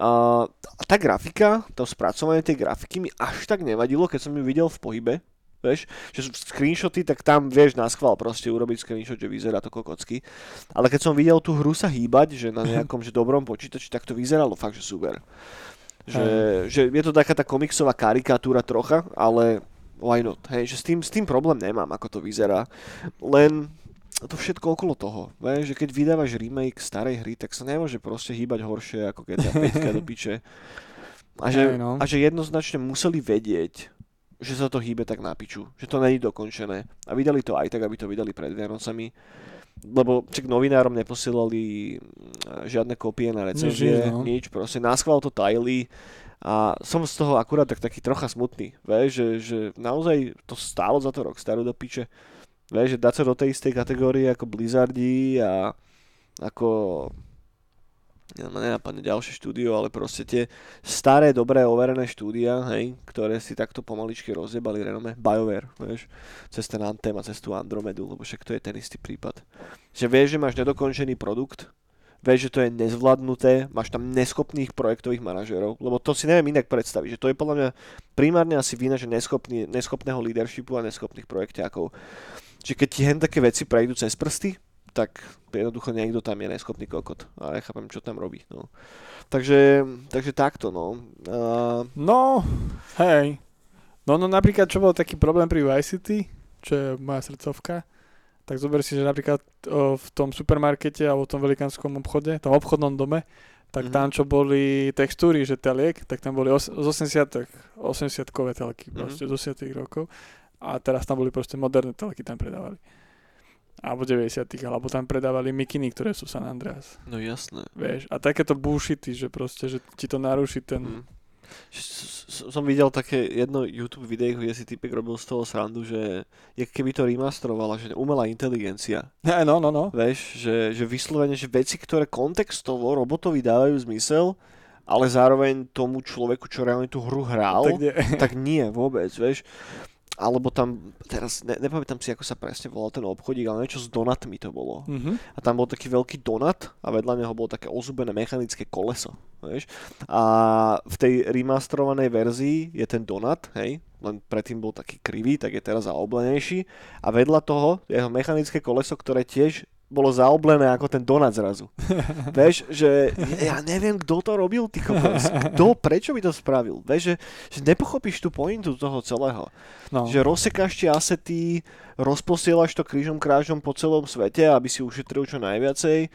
A tá grafika, to spracovanie tej grafiky mi až tak nevadilo, keď som ju videl v pohybe, Vieš, že screenshoty, tak tam vieš na schvál proste urobiť screenshot, že vyzerá to kokocky. Ale keď som videl tú hru sa hýbať, že na nejakom že dobrom počítači, tak to vyzeralo fakt, že super. Že, že je to taká tá komiksová karikatúra trocha, ale why not? Hej, že s tým, s tým problém nemám, ako to vyzerá. Len to všetko okolo toho. Vieš, že keď vydávaš remake starej hry, tak sa nemôže proste hýbať horšie ako GTA 5 do piče. A že, no. a že jednoznačne museli vedieť, že sa to hýbe tak na piču, že to není dokončené. A vydali to aj tak, aby to vydali pred Vianocami, lebo čak novinárom neposielali mm, žiadne kopie na recenzie, Nič, no. nič, proste náschval to tajili a som z toho akurát tak taký trocha smutný, vieš, že, že naozaj to stálo za to Rockstaru do piče, vieš, že dať sa do tej istej kategórie ako Blizzardi a ako nenapadne ďalšie štúdio, ale proste tie staré, dobré, overené štúdia, hej, ktoré si takto pomaličky rozjebali renome, BioWare, vieš, cez ten Anthem a cez tú Andromedu, lebo však to je ten istý prípad. Že vieš, že máš nedokončený produkt, vieš, že to je nezvládnuté, máš tam neschopných projektových manažerov, lebo to si neviem inak predstaviť, že to je podľa mňa primárne asi vina, že neschopný, neschopného leadershipu a neschopných projekťákov. Čiže keď ti hen také veci prejdú cez prsty, tak jednoducho niekto tam je neschopný kokot a nechápem, čo tam robí. No. Takže, takže takto, no. Uh, No, hej. No, no napríklad, čo bol taký problém pri Vice City, čo je moja srdcovka, tak zober si, že napríklad o, v tom supermarkete alebo v tom velikánskom obchode, tom obchodnom dome, tak Mhm. tam, čo boli textúry, že teliek, tak tam boli os- z 80 80-kové telky, Mhm. proste z 80 rokov. A teraz tam boli proste moderné telky, tam predávali. Alebo 90 alebo tam predávali mikiny, ktoré sú San Andreas. no jasné. Vieš, a takéto bullshity, že proste, že ti to naruší ten... Mm. S- Som videl také jedno YouTube video, kde si typek robil z toho srandu, že je keby to remasterovala, že umelá inteligencia. Ne, no, no, no. Vieš, že, že vyslovene, že veci, ktoré kontextovo robotovi dávajú zmysel, ale zároveň tomu človeku, čo reálne tú hru hral, Tak nie. tak nie vôbec, vieš. Alebo tam, teraz ne, nepamätám si, ako sa presne volal ten obchodík, ale niečo s donatmi to bolo. Mhm. A tam bol taký veľký donat a vedľa neho bolo také ozubené mechanické koleso, vieš. A v tej remasterovanej verzii je ten donat, hej, len predtým bol taký krivý, tak je teraz zaoblenejší. A vedľa toho je jeho mechanické koleso, ktoré tiež bolo zaoblené ako ten donat zrazu. Vieš, že ja neviem, kto to robil, ty kokos. Kto, prečo by to spravil? Vieš, že, že nepochopíš tú pointu toho celého. No. Že rozsekáš tie asety, rozposielaš to krížom krážom po celom svete, aby si ušetril čo najviacej.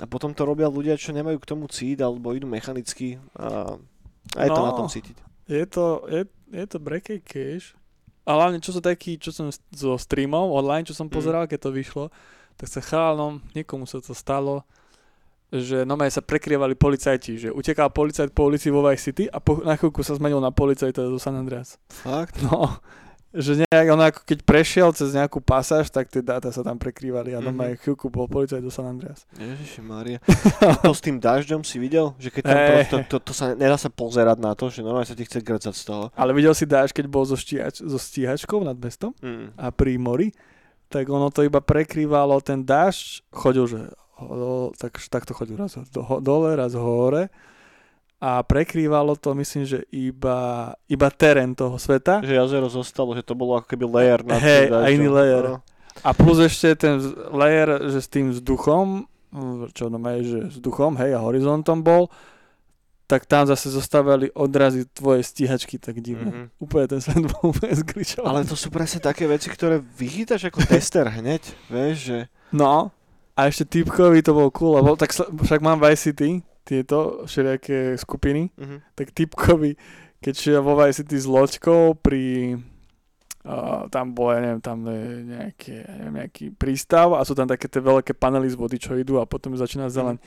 A potom to robia ľudia, čo nemajú k tomu cít, alebo idú mechanicky. A, a je to No. na tom cítiť. Je to, je, je to brekej cash. A hlavne, čo sa taký, čo som zo streamov online, čo som Mm. pozeral, keď to vyšlo, tak sa chalanom, niekomu sa to stalo, že normálne sa prekrievali policajti, že utekal policajt po ulici vo Vice City a po, na chvíľku sa zmenil na policajta zo San Andreas. Fakt? No, že nejak, on ako keď prešiel cez nejakú pasáž, tak tie dáta sa tam prekrývali a normálne chvíľku bol policajt do San Andreas. Ježiši Mária. To s tým dažďom si videl? Že keď tam Hej. prosto, to, to, sa nedá sa pozerať na to, že normálne sa ti chce grcať z toho. Ale videl si dáš, keď bol so, stíhač, so stíhačkou nad mestom? Mm. a pri mori, tak ono to iba prekrývalo ten dážď, chodil, že tak, takto chodil raz do, dole, raz hore a prekrývalo to, myslím, že iba, iba terén toho sveta Že jazero zostalo, že to bolo ako keby layer na Hej, a iný layer. No. a plus ešte ten layer, že s tým vzduchom, čo no je, že vzduchom, hej, a horizontom bol, tak tam zase zostávali odrazy tvoje stíhačky tak divne. Mhm. Úplne ten svet bol úplne zgličovaný. Ale to sú presne také veci, ktoré vychytáš ako tester hneď, vieš, že... No, a ešte typkovi to bol cool, lebo tak však mám Vice City, tieto všelijaké skupiny, Mhm. tak typkovi, keď šiel vo Vice City s loďkou pri... Uh, tam bol, ja neviem, tam je nejaké, ja neviem, nejaký prístav a sú tam také tie veľké panely z vody, čo idú a potom začína zeleň.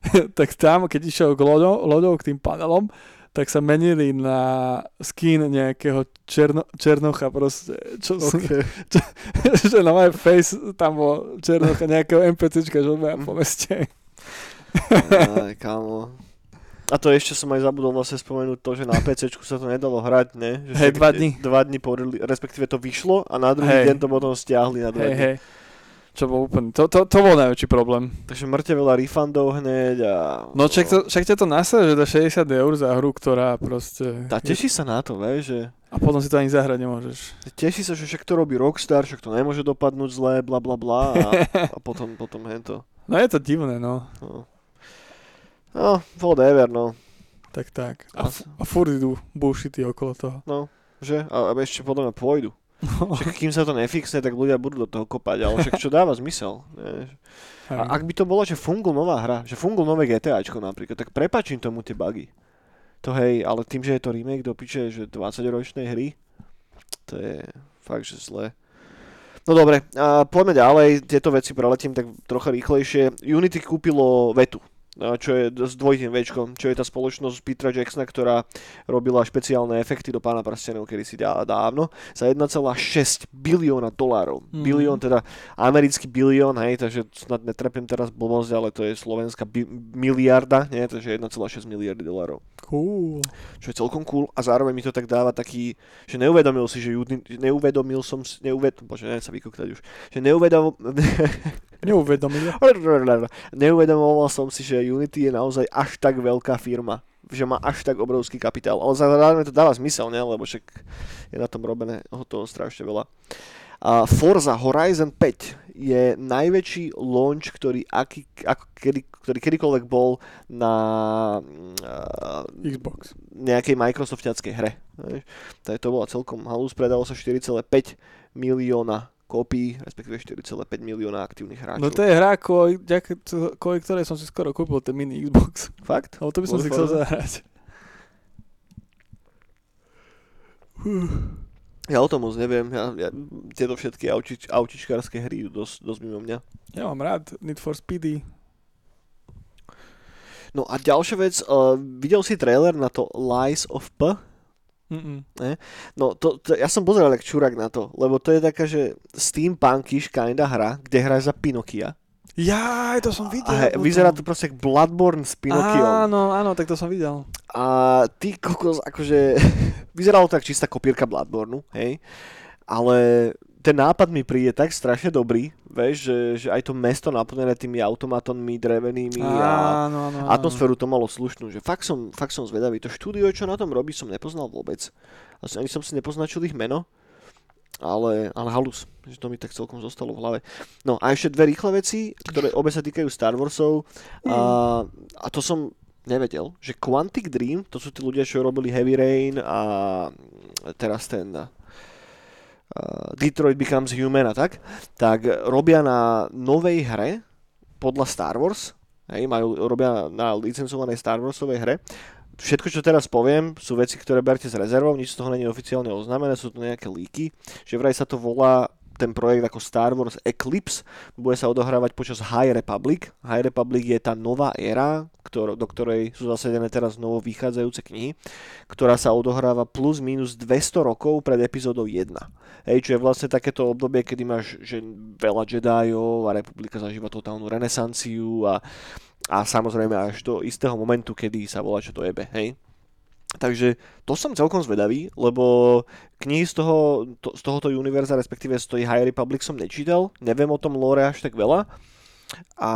tak tam, keď išiel k loďou, loďou k tým panelom, tak sa menili na skin nejakého černo, černocha proste, čo, okay. že na my face tam bol černocha nejakého NPCčka, že odbeha po meste. Aj, kámo. A to ešte som aj zabudol vlastne spomenúť to, že na PC sa to nedalo hrať, ne? Že však dva dní. Dva dní po, respektíve to vyšlo a na druhý Hej. deň to potom stiahli na dva Hej, dní. hej. Čo bol úplne, to, to, to bol najväčší problém. Takže mŕte veľa refundov hneď a... No však, to, však ťa to nasleduje, že dá 60 eur za hru, ktorá proste... A teší sa na to, vieš, že... A potom si to ani zahrať nemôžeš. Teší sa, že však to robí Rockstar, však to nemôže dopadnúť zle, bla bla bla a, a potom, potom hento. No je to divné, no. No. no, whatever, no. Tak tak. A, f- a furt idú bullshity okolo toho. No, že? A, a ešte podľa mňa pôjdu. Však kým sa to nefixne, tak ľudia budú do toho kopať, ale však čo dáva zmysel. Vieš. A ak by to bolo, že fungul nová hra, že fungul nové GTAčko napríklad, tak prepačím tomu tie bugy. To hej, ale tým, že je to remake do piče, že 20 ročnej hry, to je fakt, že zlé. No dobre, a poďme ďalej, tieto veci preletím tak trocha rýchlejšie. Unity kúpilo Vetu, čo je s dvojitým Včkom, čo je tá spoločnosť Petra Jacksona, ktorá robila špeciálne efekty do Pána prstenov kedysi dá- dávno, za 1,6 bilióna dolárov. Mhm. Bilión, teda americký bilión, hej, takže snad netrepem teraz blbosť, ale to je slovenská bi- miliarda, nie, takže 1,6 miliardy dolárov. Cool. Čo je celkom cool a zároveň mi to tak dáva taký, že neuvedomil si, že neuvedomil som si, neuved, bože, neviem sa vykoktať už, že neuvedom, Neuvedomili. neuvedomoval som si, že Unity je naozaj až tak veľká firma, že má až tak obrovský kapitál. Ale zároveň to dáva zmysel, ne? lebo však je na tom robené ho toho strašne veľa. A Forza Horizon 5 je najväčší launch, ktorý, aký, ako, kedy, ktorý kedykoľvek bol na uh, Xbox. nejakej Microsoftiackej hre. Takže to bola celkom halus, predalo sa 4,5 milióna kópií, respektíve 4,5 milióna aktívnych hráčov. No to je hra, kvôli, ktorej som si skoro kúpil ten mini Xbox. Fakt? Ale to by som Kvôli si chcel zahrať. Ja o tom moc neviem. Ja, ja, tieto všetky autič, autičkárske hry idú dosť, dosť mimo mňa. Ja mám rád Need for Speedy. No a ďalšia vec, uh, videl si trailer na to Lies of P? Mm-mm. No to, to, ja som pozeral jak čurák na to, lebo to je taká, že steampunkish kinda hra, kde hráš za Pinokia. Jaj, to som videl. A he, vyzerá to proste ako Bloodborne s Pinokiom. Áno, áno, tak to som videl. A ty kokos, akože, vyzeralo to tak čistá kopírka Bloodborneu, hej, ale ten nápad mi príde tak strašne dobrý, vieš, že, že aj to mesto naplnené tými automatonmi drevenými a Áno, áno, áno. atmosféru to malo slušnú, že fakt som, fakt som zvedavý. To štúdio, čo na tom robí, som nepoznal vôbec. Ani som si nepoznačil ich meno, ale, ale halus, že to mi tak celkom zostalo v hlave. No a ešte dve rýchle veci, ktoré obe sa týkajú Star Warsov. A, a to som nevedel, že Quantic Dream, to sú tí ľudia, čo robili Heavy Rain a teraz ten Detroit Becomes Human a tak, tak robia na novej hre podľa Star Wars, hej, majú, robia na licencovanej Star Warsovej hre. Všetko, čo teraz poviem, sú veci, ktoré berte s rezervou, nič z toho není oficiálne oznámené, sú to nejaké líky, že vraj sa to volá ten projekt ako Star Wars Eclipse, bude sa odohrávať počas High Republic. High Republic je tá nová éra, ktor- do ktorej sú zasadené teraz novo vychádzajúce knihy, ktorá sa odohráva plus minus 200 rokov pred epizódou 1. Hej, čo je vlastne takéto obdobie, kedy máš že veľa Jediov a republika zažíva totálnu renesanciu a, a samozrejme až do istého momentu, kedy sa volá, čo to jebe, hej. Takže to som celkom zvedavý, lebo knihy z, toho, to, z tohoto univerza, respektíve z tej High Republic som nečítal, neviem o tom lore až tak veľa a,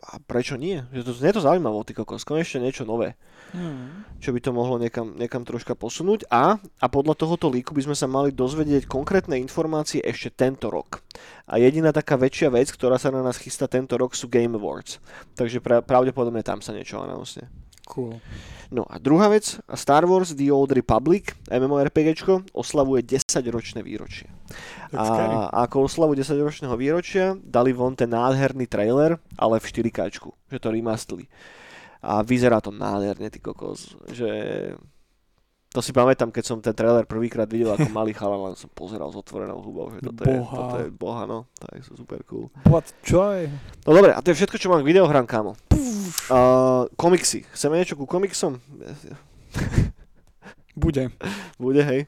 a prečo nie? Že to, je to zaujímavé, ty kokos, konečne niečo nové Hmm. čo by to mohlo niekam, niekam troška posunúť a, a podľa tohoto líku by sme sa mali dozvedieť konkrétne informácie ešte tento rok. A jediná taká väčšia vec, ktorá sa na nás chystá tento rok sú Game Awards. Takže pra, pravdepodobne tam sa niečo announce. Cool. No a druhá vec, Star Wars The Old Republic, MMORPGčko, oslavuje 10-ročné výročie. That's scary. A ako oslavu 10-ročného výročia dali von ten nádherný trailer, ale v 4K, že to remastli. A vyzerá to nádherne, ty kokos, že to si pamätám, keď som ten trailer prvýkrát videl ako malý chalan, len som pozeral s otvorenou hubou, že toto je, Boha. toto je boha, no, to je super cool. What joy. No dobre, a to je všetko, čo mám k videohrám, kámo. Uh, komiksy. Chceme niečo ku komiksom? Bude. Bude, hej?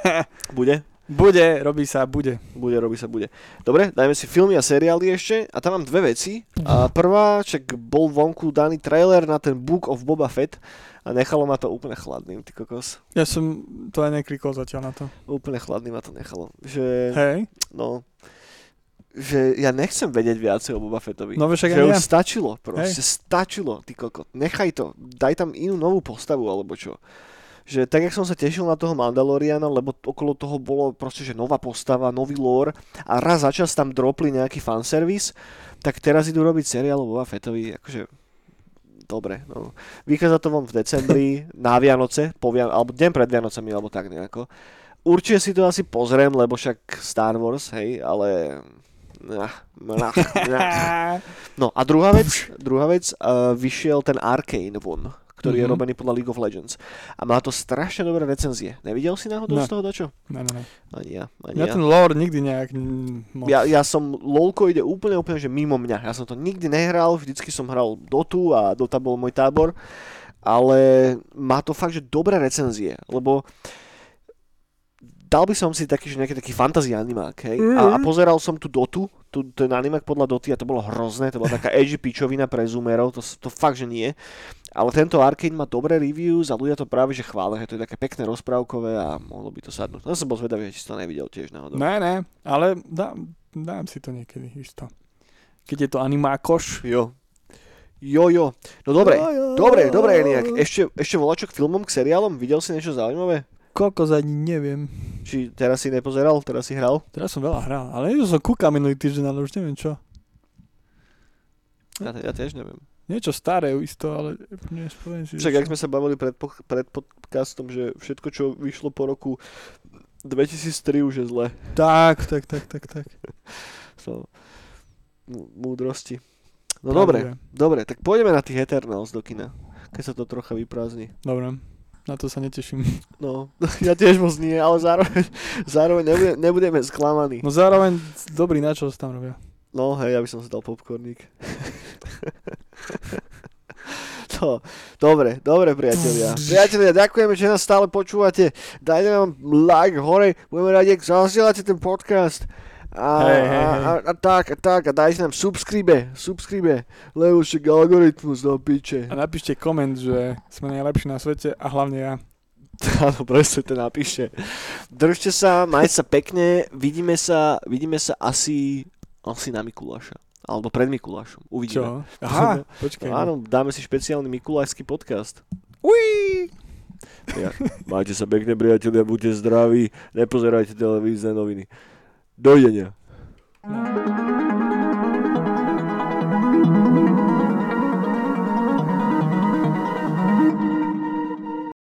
Bude? Bude, robí sa, bude. Bude, robí sa, bude. Dobre, dajme si filmy a seriály ešte. A tam mám dve veci. A prvá, čak bol vonku daný trailer na ten Book of Boba Fett a nechalo ma to úplne chladným, ty kokos. Ja som to aj neklikol zatiaľ na to. Úplne chladný ma to nechalo. Že, Hej, no, že ja nechcem vedieť viacej o Boba Fettovi. no však že aj už ja. stačilo, proste stačilo, ty kokot. Nechaj to, daj tam inú novú postavu, alebo čo. Že tak, jak som sa tešil na toho Mandaloriana, lebo okolo toho bolo proste, že nová postava, nový lore a raz za čas tam dropli nejaký fanservice, tak teraz idú robiť seriál o Boba Fettovi, akože dobre, no. Vychádza to von v decembri, na Vianoce, po Vian- alebo deň pred Vianocami, alebo tak nejako. Určite si to asi pozriem, lebo však Star Wars, hej, ale... No a druhá vec, druhá vec, uh, vyšiel ten Arcane von, ktorý je Mhm. robený podľa League of Legends. A má to strašne dobré recenzie. Nevidel si náhodou Ne. z toho dačo? Ne, ne, ne. Ani ja, ani Ja ja. ten lore nikdy nejak moc. Ja, ja som, LoLko ide úplne, úplne, že mimo mňa. Ja som to nikdy nehral, vždycky som hral Dotu a Dota bol môj tábor, ale má to fakt, že dobré recenzie, lebo dal by som si taký, že nejaký taký fantasy animák, hej? A, a Mhm. pozeral som tu Dotu, tu, ten animák podľa Doty a to bolo hrozné, to bola taká edgy pičovina pre zoomerov, to, to fakt, že nie. Ale tento Arcane má dobré reviews a ľudia to práve že chvália, že to je také pekné rozprávkové a mohlo by to sadnúť. No som bol zvedavý, že si to nevidel tiež náhodou. Ne, ne, ale dám, dám si to niekedy, isto. Keď je to animákoš. Jo. Jo, jo. No dobre, dobre, dobre, nejak. Ešte, ešte volačo k filmom, k seriálom? Videl si niečo zaujímavé? Kokos ani neviem. Či teraz si nepozeral, teraz si hral? Teraz som veľa hral, ale niečo som kúkal minulý týždeň, ale už neviem čo. Ja, ja tiež neviem. Niečo staré isto, ale nespoviem si. Však, ak sme sa bavili pred, po- pred podcastom, že všetko, čo vyšlo po roku 2003 už je zle. Tak, tak, tak, tak, tak. So, m- múdrosti. No dobre, dobre, tak pôjdeme na tých Eternals do kina. Keď sa to trocha vyprázdni. Dobre, na to sa neteším. No, ja tiež moc nie, ale zároveň, zároveň nebudeme, nebudeme sklamaní. No zároveň dobrý načo sa tam robia. No hej, ja by som si dal popcorník. to, dobre, dobre priatelia. Priatelia, ďakujeme, že nás stále počúvate. Dajte nám like hore, budeme radi, ak zasielate ten podcast. A, Hej, hej, a, a, a, tak, a tak, a dajte nám subscribe, subscribe, lebo však algoritmus do piče. A napíšte koment, že sme najlepší na svete a hlavne ja. Áno, presne to napíšte. Držte sa, majte sa pekne, vidíme sa, vidíme sa asi, asi na Mikuláša. Alebo pred Mikulášom. Uvidíme. Čo? Aha, počkaj. No, áno, dáme si špeciálny mikulášsky podcast. Uí! Ja. Majte sa pekne, priatelia, buďte zdraví, nepozerajte televízne noviny. Dovidenia. No.